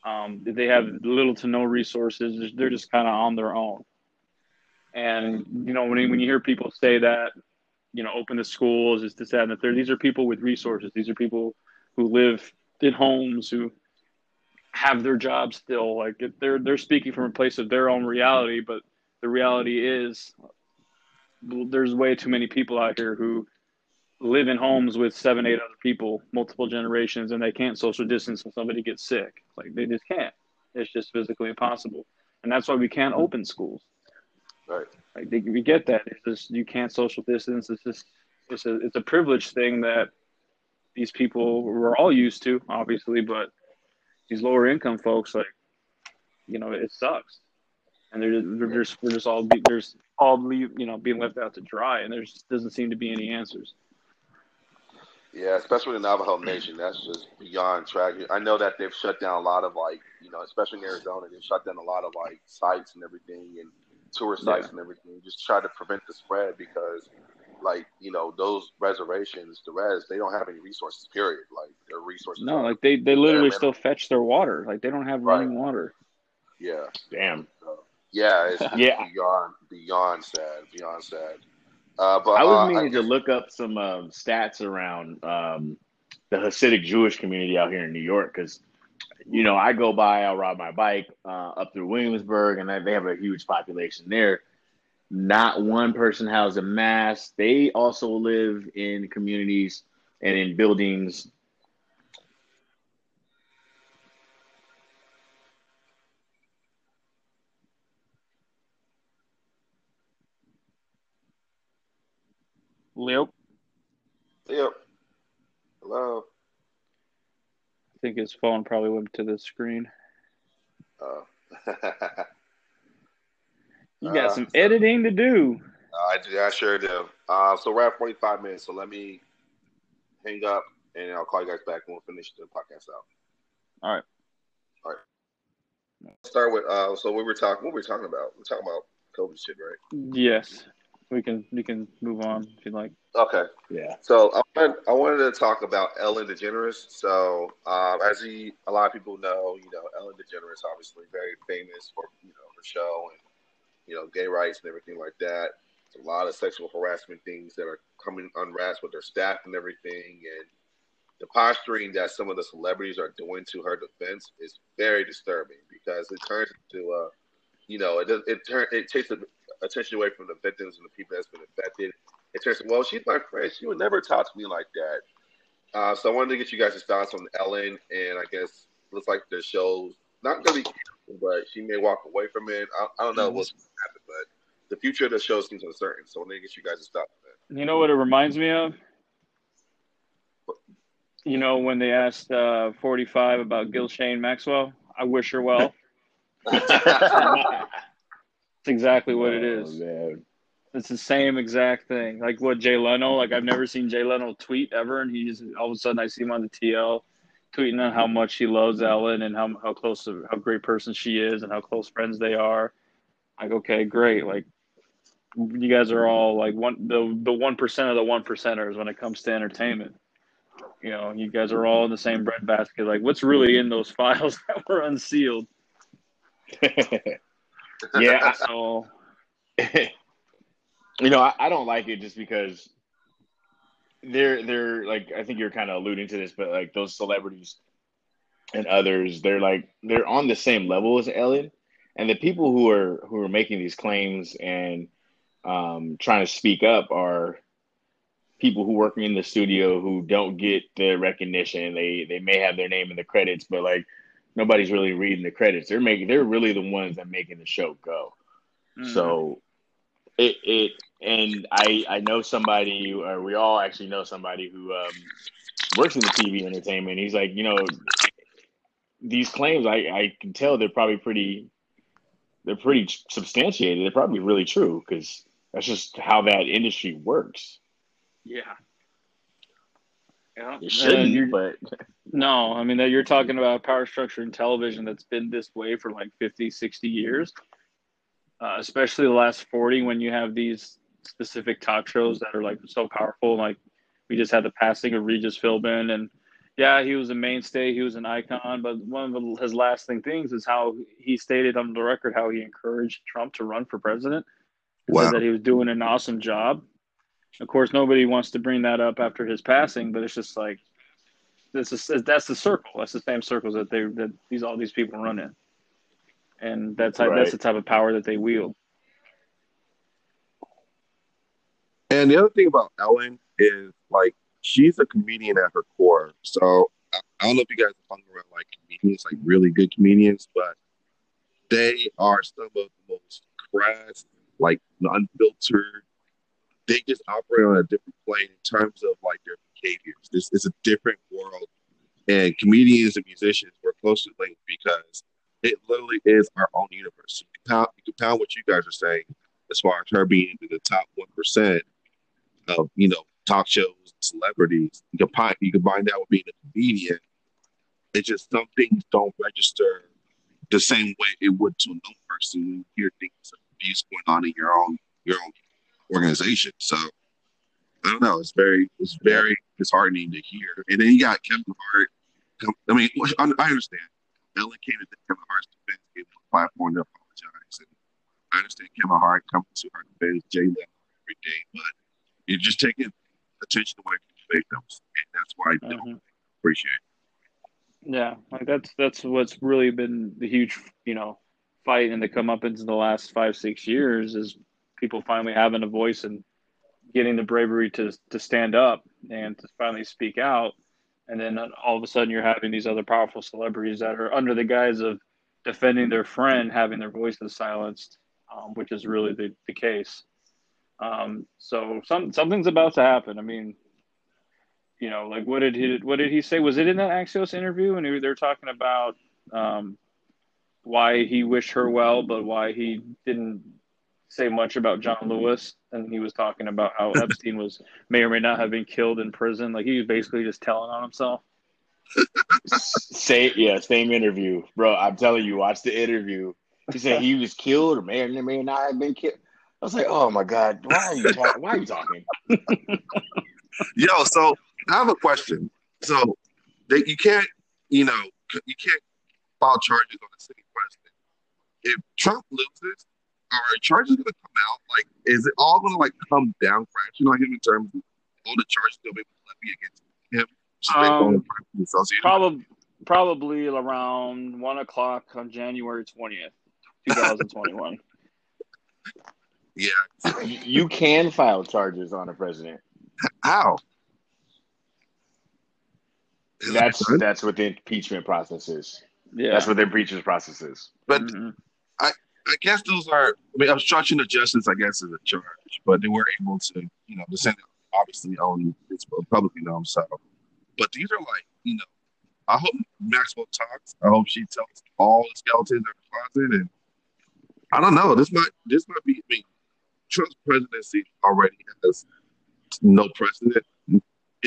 Speaker 2: Um, they have little to no resources. They're just kind of on their own. And you know when you, when you hear people say that, you know, open the schools, it's this that and the third. These are people with resources. These are people who live in homes who have their job still. Like they're they're speaking from a place of their own reality, but the reality is there's way too many people out here who live in homes with seven, eight other people, multiple generations, and they can't social distance when somebody gets sick. Like they just can't. It's just physically impossible, and that's why we can't open schools.
Speaker 1: Right.
Speaker 2: Like they, we get that. It's just you can't social distance. It's just it's a it's a privilege thing that these people were all used to, obviously, but these lower income folks, like, you know, it sucks, and they're, they're just we're just all there's all you know being left out to dry, and there just doesn't seem to be any answers.
Speaker 1: Yeah, especially the Navajo Nation, that's just beyond tragic. I know that they've shut down a lot of like, you know, especially in Arizona, they've shut down a lot of like sites and everything and tourist sites yeah. and everything, just try to prevent the spread because, like, you know, those reservations, the res, they don't have any resources. Period. Like their resources.
Speaker 2: No, like they they literally still fetch their water. Like they don't have running water.
Speaker 1: Yeah.
Speaker 3: Damn.
Speaker 1: So, yeah, it's [LAUGHS] yeah. beyond beyond sad, beyond sad. Uh, but
Speaker 3: I was
Speaker 1: uh,
Speaker 3: meaning I, to look up some um, stats around um, the Hasidic Jewish community out here in New York because, you know, I go by, I'll ride my bike uh, up through Williamsburg, and they have a huge population there. Not one person has a mask. They also live in communities and in buildings
Speaker 2: Leo.
Speaker 1: Leo. Hello.
Speaker 2: I think his phone probably went to the screen.
Speaker 1: Oh. [LAUGHS]
Speaker 2: you got uh, some editing to do.
Speaker 1: I. I sure do. Uh, so we're at 45 minutes. So let me hang up and I'll call you guys back and we'll finish the podcast out.
Speaker 2: All right.
Speaker 1: All right. Let's start with uh so we were talking what were we talking about? We're talking about COVID shit, right?
Speaker 2: Yes we can we can move on if you'd like.
Speaker 1: Okay.
Speaker 3: Yeah.
Speaker 1: So I wanted, I wanted to talk about Ellen DeGeneres. So um, as he, a lot of people know, you know, Ellen DeGeneres obviously very famous for you know her show and you know gay rights and everything like that. There's a lot of sexual harassment things that are coming unwrapped with her staff and everything, and the posturing that some of the celebrities are doing to her defense is very disturbing because it turns into a you know, it it turn it takes the attention away from the victims and the people that's been affected. It turns, well, she's my friend. She would never talk to me like that. Uh, so I wanted to get you guys' thoughts on Ellen, and I guess looks like the show's not going to be, but she may walk away from it. I, I don't know what's going to happen, but the future of the show seems uncertain. So I want to get you guys' thoughts stop
Speaker 2: that. You know what it reminds me of? You know when they asked uh, 45 about Ghislaine Maxwell? I wish her well. [LAUGHS] That's exactly what it is. oh. Man. It's the same exact thing. Like what Jay Leno, like I've never seen Jay Leno tweet ever, and he just all of a sudden I see him on the TL tweeting on how much he loves Ellen and how how close to how great person she is and how close friends they are. Like, okay, great. Like you guys are all like one the the one percent of the one percenters when it comes to entertainment. You know, you guys are all in the same bread basket. Like, what's really in those [LAUGHS] files that were unsealed? [LAUGHS]
Speaker 3: yeah. So, [LAUGHS] you know, I, I, don't like it just because they're they're like I think you're kind of alluding to this, but like those celebrities and others, they're like they're on the same level as Ellen, and the people who are who are making these claims and um, trying to speak up are people who work in the studio who don't get the recognition. They they may have their name in the credits, but like nobody's really reading the credits. They're making they're really the ones that making the show go. Mm-hmm. So it it and I I know somebody or we all actually know somebody who um, works in the TV entertainment. He's like, you know, these claims I I can tell they're probably pretty they're pretty substantiated. They're probably really true because that's just how that industry works.
Speaker 2: Yeah.
Speaker 3: Yeah. You shouldn't, but [LAUGHS]
Speaker 2: no, I mean that you're talking about power structure in television that's been this way for like 50, 60 years. Uh, especially the last 40 when you have these specific talk shows that are like so powerful like we just had the passing of Regis Philbin and yeah, he was a mainstay, he was an icon, but one of his lasting things is how he stated on the record how he encouraged Trump to run for president. Wow. that he was doing an awesome job of course, nobody wants to bring that up after his passing, but it's just like this is that's the circle. That's the same circles that they that these all these people run in, and that's right. that's the type of power that they wield.
Speaker 1: And the other thing about Ellen is like she's a comedian at her core. So I, I don't know if you guys have hung around like comedians, like really good comedians, but they are some of the most crass, like unfiltered. They just operate on a different plane in terms of like their behaviors. This is a different world. And comedians and musicians were closely linked because it literally is our own universe. You compound, you compound what you guys are saying as far as her being in the top 1% of you know, talk shows, celebrities. You can you combine that with being a comedian. It's just some things don't register the same way it would to a normal person you hear things of abuse going on in your own your own organization. So I don't know. It's very it's very disheartening to hear. And then you got Kevin Hart. I mean, I understand. Ellen came to Kevin Hart's defense, gave him a platform to apologize. And I understand Kevin Hart coming to her defense, Jay Leno every day, but you're just taking attention away from the victims, and that's why I don't mm-hmm. appreciate. It.
Speaker 2: Yeah, like that's that's what's really been the huge, you know, fight and the comeuppance in the last five six years is people finally having a voice and getting the bravery to to stand up and to finally speak out, and then all of a sudden you're having these other powerful celebrities that are under the guise of defending their friend having their voices silenced, um, which is really the, the case. Um, so some something's about to happen. I mean, you know, like what did he what did he say? Was it in that Axios interview? And they're talking about um, why he wished her well, but why he didn't say much about John Lewis. And he was talking about how [LAUGHS] Epstein was may or may not have been killed in prison. Like he was basically just telling on himself.
Speaker 3: Say yeah, same interview, bro. I'm telling you, watch the interview. He said he was killed or may or may not have been killed. I was like, oh my god, why are you talking? why are you talking? [LAUGHS]
Speaker 1: Yo, so I have a question. So that you can't, you know, you can't file charges on a sitting president. If Trump loses, are charges going to come out? Like, is it all going to like come down crashing on him in terms of all the charges they'll be able to levy against him?
Speaker 2: Um, probably, probably around one o'clock on January twentieth, two thousand twenty-one. [LAUGHS]
Speaker 1: Yeah. [LAUGHS]
Speaker 3: you can file charges on a president.
Speaker 1: How?
Speaker 3: Is that's that that's what the impeachment process is. Yeah. That's what the impeachment process is.
Speaker 1: But mm-hmm. I I guess those are I mean obstruction of justice I guess is a charge, but they were able to, you know, the Senate obviously own it's publicly known so but these are like, you know, I hope Maxwell talks. I hope she tells all the skeletons in the closet and I don't know. This might this might be I mean, Trump's presidency already has no precedent in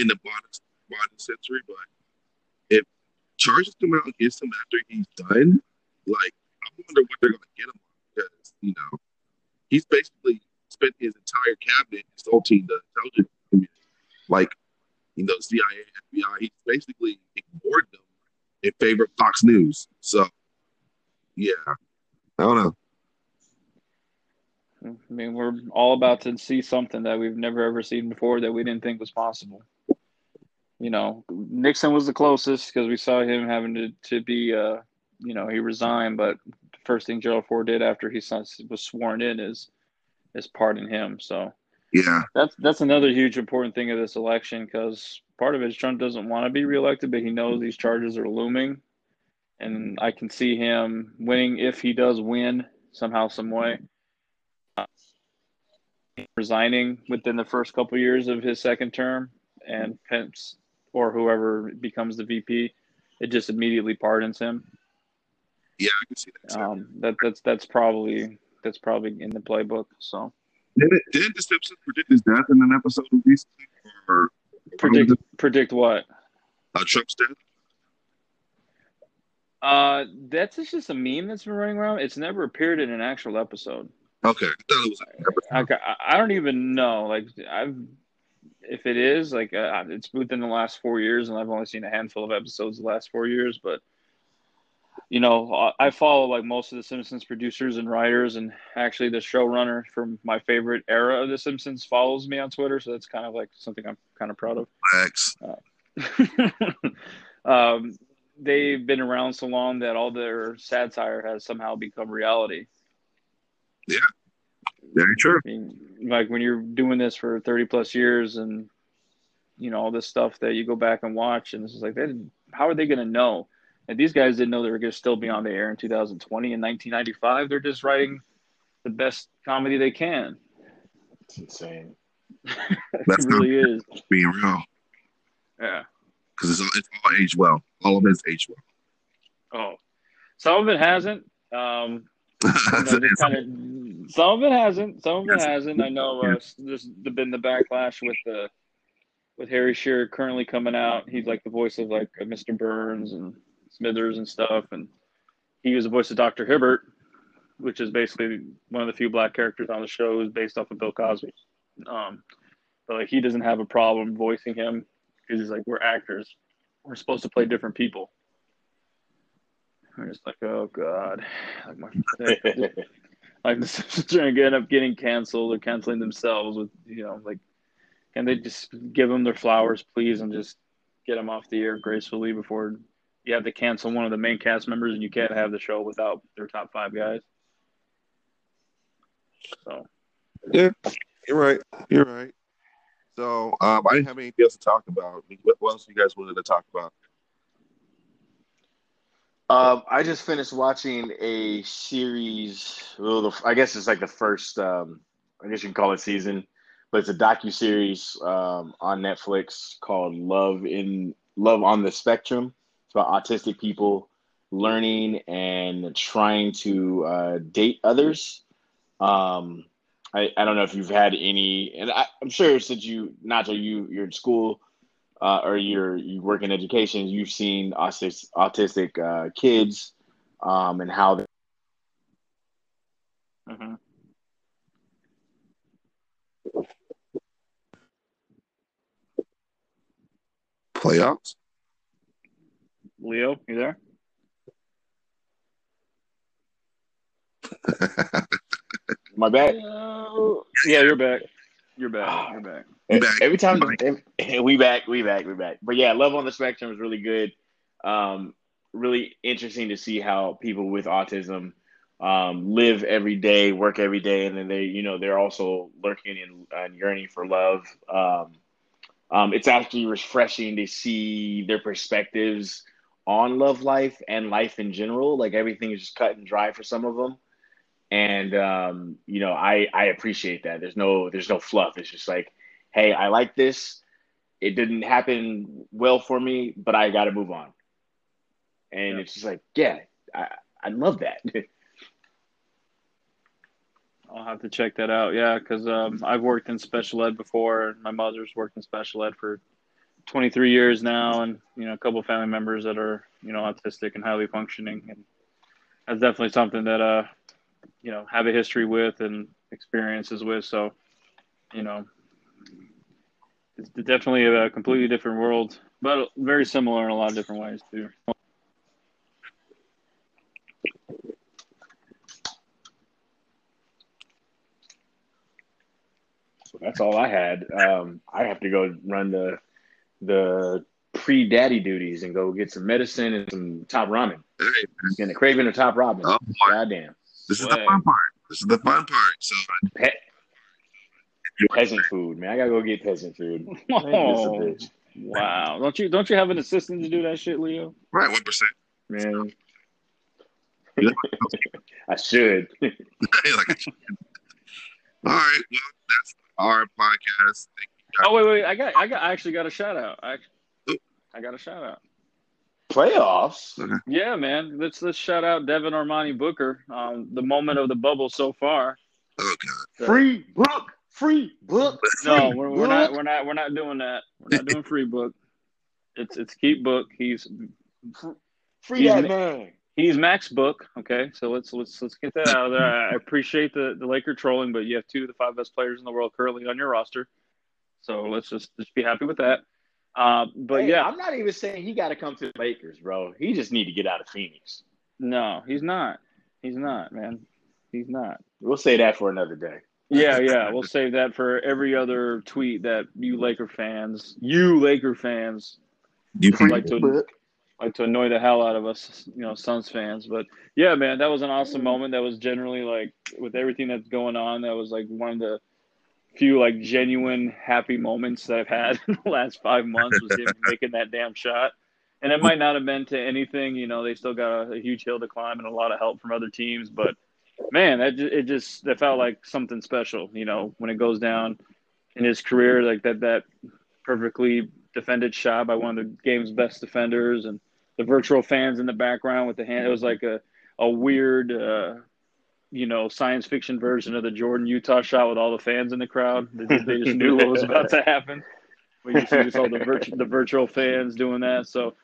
Speaker 1: the modern, modern century, but if charges come out against him after he's done, like I wonder what they're going to get him on because you know he's basically spent his entire cabinet insulting the intelligence community, like you know CIA, FBI. He's basically ignored them in favor of Fox News. So yeah, I don't know.
Speaker 2: I mean, we're all about to see something that we've never ever seen before that we didn't think was possible. You know, Nixon was the closest because we saw him having to to be, uh, you know, he resigned. But the first thing Gerald Ford did after he was sworn in is is pardon him. So
Speaker 1: yeah,
Speaker 2: that's that's another huge important thing of this election because part of it is Trump doesn't want to be reelected, but he knows these charges are looming, and I can see him winning if he does win somehow, some way resigning within the first couple of years of his second term, and Pence or whoever becomes the VP, it just immediately pardons him.
Speaker 1: Yeah, I can see that.
Speaker 2: Um, that that's that's probably that's probably in the playbook. So.
Speaker 1: Did it, did the Simpsons predict his death in an episode recently, or
Speaker 2: predict predict what?
Speaker 1: Uh, Trump's death.
Speaker 2: Uh, that's just a meme that's been running around. It's never appeared in an actual episode.
Speaker 1: Okay, I thought it
Speaker 2: was. I, I don't even know. Like I've, if it is like uh, it's within the last four years, and I've only seen a handful of episodes the last four years. But you know, I follow like most of the Simpsons producers and writers, and actually the showrunner from my favorite era of the Simpsons follows me on Twitter, so that's kind of like something I'm kind of proud of.
Speaker 1: Thanks.
Speaker 2: Uh, [LAUGHS] um, they've been around so long that all their satire has somehow become reality.
Speaker 4: Yeah, very true.
Speaker 2: I mean, like when you're doing this for 30 plus years and you know all this stuff that you go back and watch and it's just like they didn't- how are they going to know and these guys didn't know they were going to still be on the air in 2020 and 1995 they're just writing the best comedy they can
Speaker 3: It's insane. [LAUGHS]
Speaker 4: That's
Speaker 2: it really is
Speaker 4: Being real,
Speaker 2: yeah
Speaker 4: because it's all, it's all aged well. All of it's aged well.
Speaker 2: oh some of it hasn't um you know, kind of some of it hasn't some of it hasn't. I know uh, there's been the backlash with the with harry shearer currently coming out. He's like the voice of like uh, mr burns and smithers and stuff and he was the voice of dr hibbert which is basically one of the few black characters on the show who's based off of bill cosby. Um but like he doesn't have a problem voicing him because he's like we're actors. We're supposed to play different people I'm just like, oh god, like my [LAUGHS] like the Simpsons are gonna end up getting canceled or canceling themselves with you know like, can they just give them their flowers, please, and just get them off the air gracefully before you have to cancel one of the main cast members and you can't have the show without their top five guys. So yeah,
Speaker 4: You're right. You're right. So um, I didn't have anything else to talk about. What, what else you guys wanted to talk about?
Speaker 3: Um, I just finished watching a series. Well, I guess it's like the first. Um, I guess you can call it season, but it's a docu series um, on Netflix called "Love in Love on the Spectrum." It's about autistic people learning and trying to uh, date others. Um, I, I don't know if you've had any, and I, I'm sure since you, Nacho, you you're in school uh, or you're you work in education, you've seen autistic autistic uh, kids um, and how. They,
Speaker 2: mhm.
Speaker 4: Playoffs?
Speaker 2: Leo, you there? [LAUGHS]
Speaker 3: my back.
Speaker 2: Yeah, you're back. You're back. You're back. [LAUGHS]
Speaker 4: Back.
Speaker 3: Every time
Speaker 4: Mike. [LAUGHS]
Speaker 3: we back, we back, we back. But yeah, Love on the Spectrum is really good. Um, really interesting to see how people with autism um, live every day, work every day, and then they, you know, they're also lurking and, and yearning for love. Um, um, it's actually refreshing to see their perspectives on love life and life in general. Like everything is just cut and dry for some of them, and um, you know, I I appreciate that. There's no there's no fluff. It's just like, hey, I like this. It didn't happen well for me, but I got to move on. And
Speaker 2: Yeah.
Speaker 3: it's just like, yeah, I I love that. [LAUGHS]
Speaker 2: I'll have to check that out. Yeah, because um, I've worked in special ed before. My mother's worked in special ed for 23 years now, and you know a couple family members that are you know autistic and highly functioning, and that's definitely something that uh you know have a history with and experiences with. So you know it's definitely a completely different world, but very similar in a lot of different ways too.
Speaker 3: So that's all I had. Um, I have to go run the the pre daddy duties and go get some medicine and some top ramen.
Speaker 4: Hey,
Speaker 3: And a craving of top ramen.
Speaker 4: oh boy,
Speaker 3: Goddamn.
Speaker 4: this is the fun part. This is the fun part. So
Speaker 3: Pe- peasant food, man. I gotta go get peasant food. Man,
Speaker 2: Oh,
Speaker 3: bitch.
Speaker 2: wow! Don't you don't you have an assistant to do that shit, Leo?
Speaker 4: right, one percent.
Speaker 3: Man. [LAUGHS] I should. [LAUGHS]
Speaker 4: like, all right, well, that's our podcast. Thank you.
Speaker 2: Oh wait, wait! I got, I got, I actually got a shout out. I, I got a shout out.
Speaker 3: Playoffs.
Speaker 2: Yeah, man. Let's let's shout out Devin Armani Booker. Um, the moment of the bubble so far.
Speaker 4: Oh god,
Speaker 2: So-
Speaker 3: Free book. Free book.
Speaker 2: No,
Speaker 3: free
Speaker 2: we're, we're not. We're not. We're not doing that. We're not doing free book. It's it's keep book. He's
Speaker 3: Free
Speaker 2: He's
Speaker 3: that man.
Speaker 2: he's max book. Okay, so let's let's let's get that out of there. I I appreciate the the Laker trolling, but you have two of the five best players in the world currently on your roster. So let's just just be happy with that. Uh, but
Speaker 3: Hey,
Speaker 2: yeah,
Speaker 3: I'm not even saying he got to come to the Lakers, bro. He just need to get out of Phoenix.
Speaker 2: no, he's not. He's not, man. He's not.
Speaker 3: We'll say that for another day.
Speaker 2: Yeah, yeah. We'll save that for every other tweet that you Laker fans, you Laker fans,
Speaker 4: you
Speaker 2: like to- like to annoy the hell out of us, you know, Suns fans. But yeah, man, that was an awesome moment. That was generally like with everything that's going on, that was like one of the few like genuine happy moments that I've had [LAUGHS] in the last five months was him [LAUGHS] making that damn shot. And it might not have been to anything, you know, they still got a, a huge hill to climb and a lot of help from other teams, but man, that it just that felt like something special, you know, when it goes down in his career, like that that perfectly defended shot by one of the game's best defenders and the virtual fans in the background with the hand. It was like a a weird, uh, you know, science fiction version of the Jordan Utah shot with all the fans in the crowd. They, they just knew what was about to happen. We just, just the virtual the virtual fans doing that. So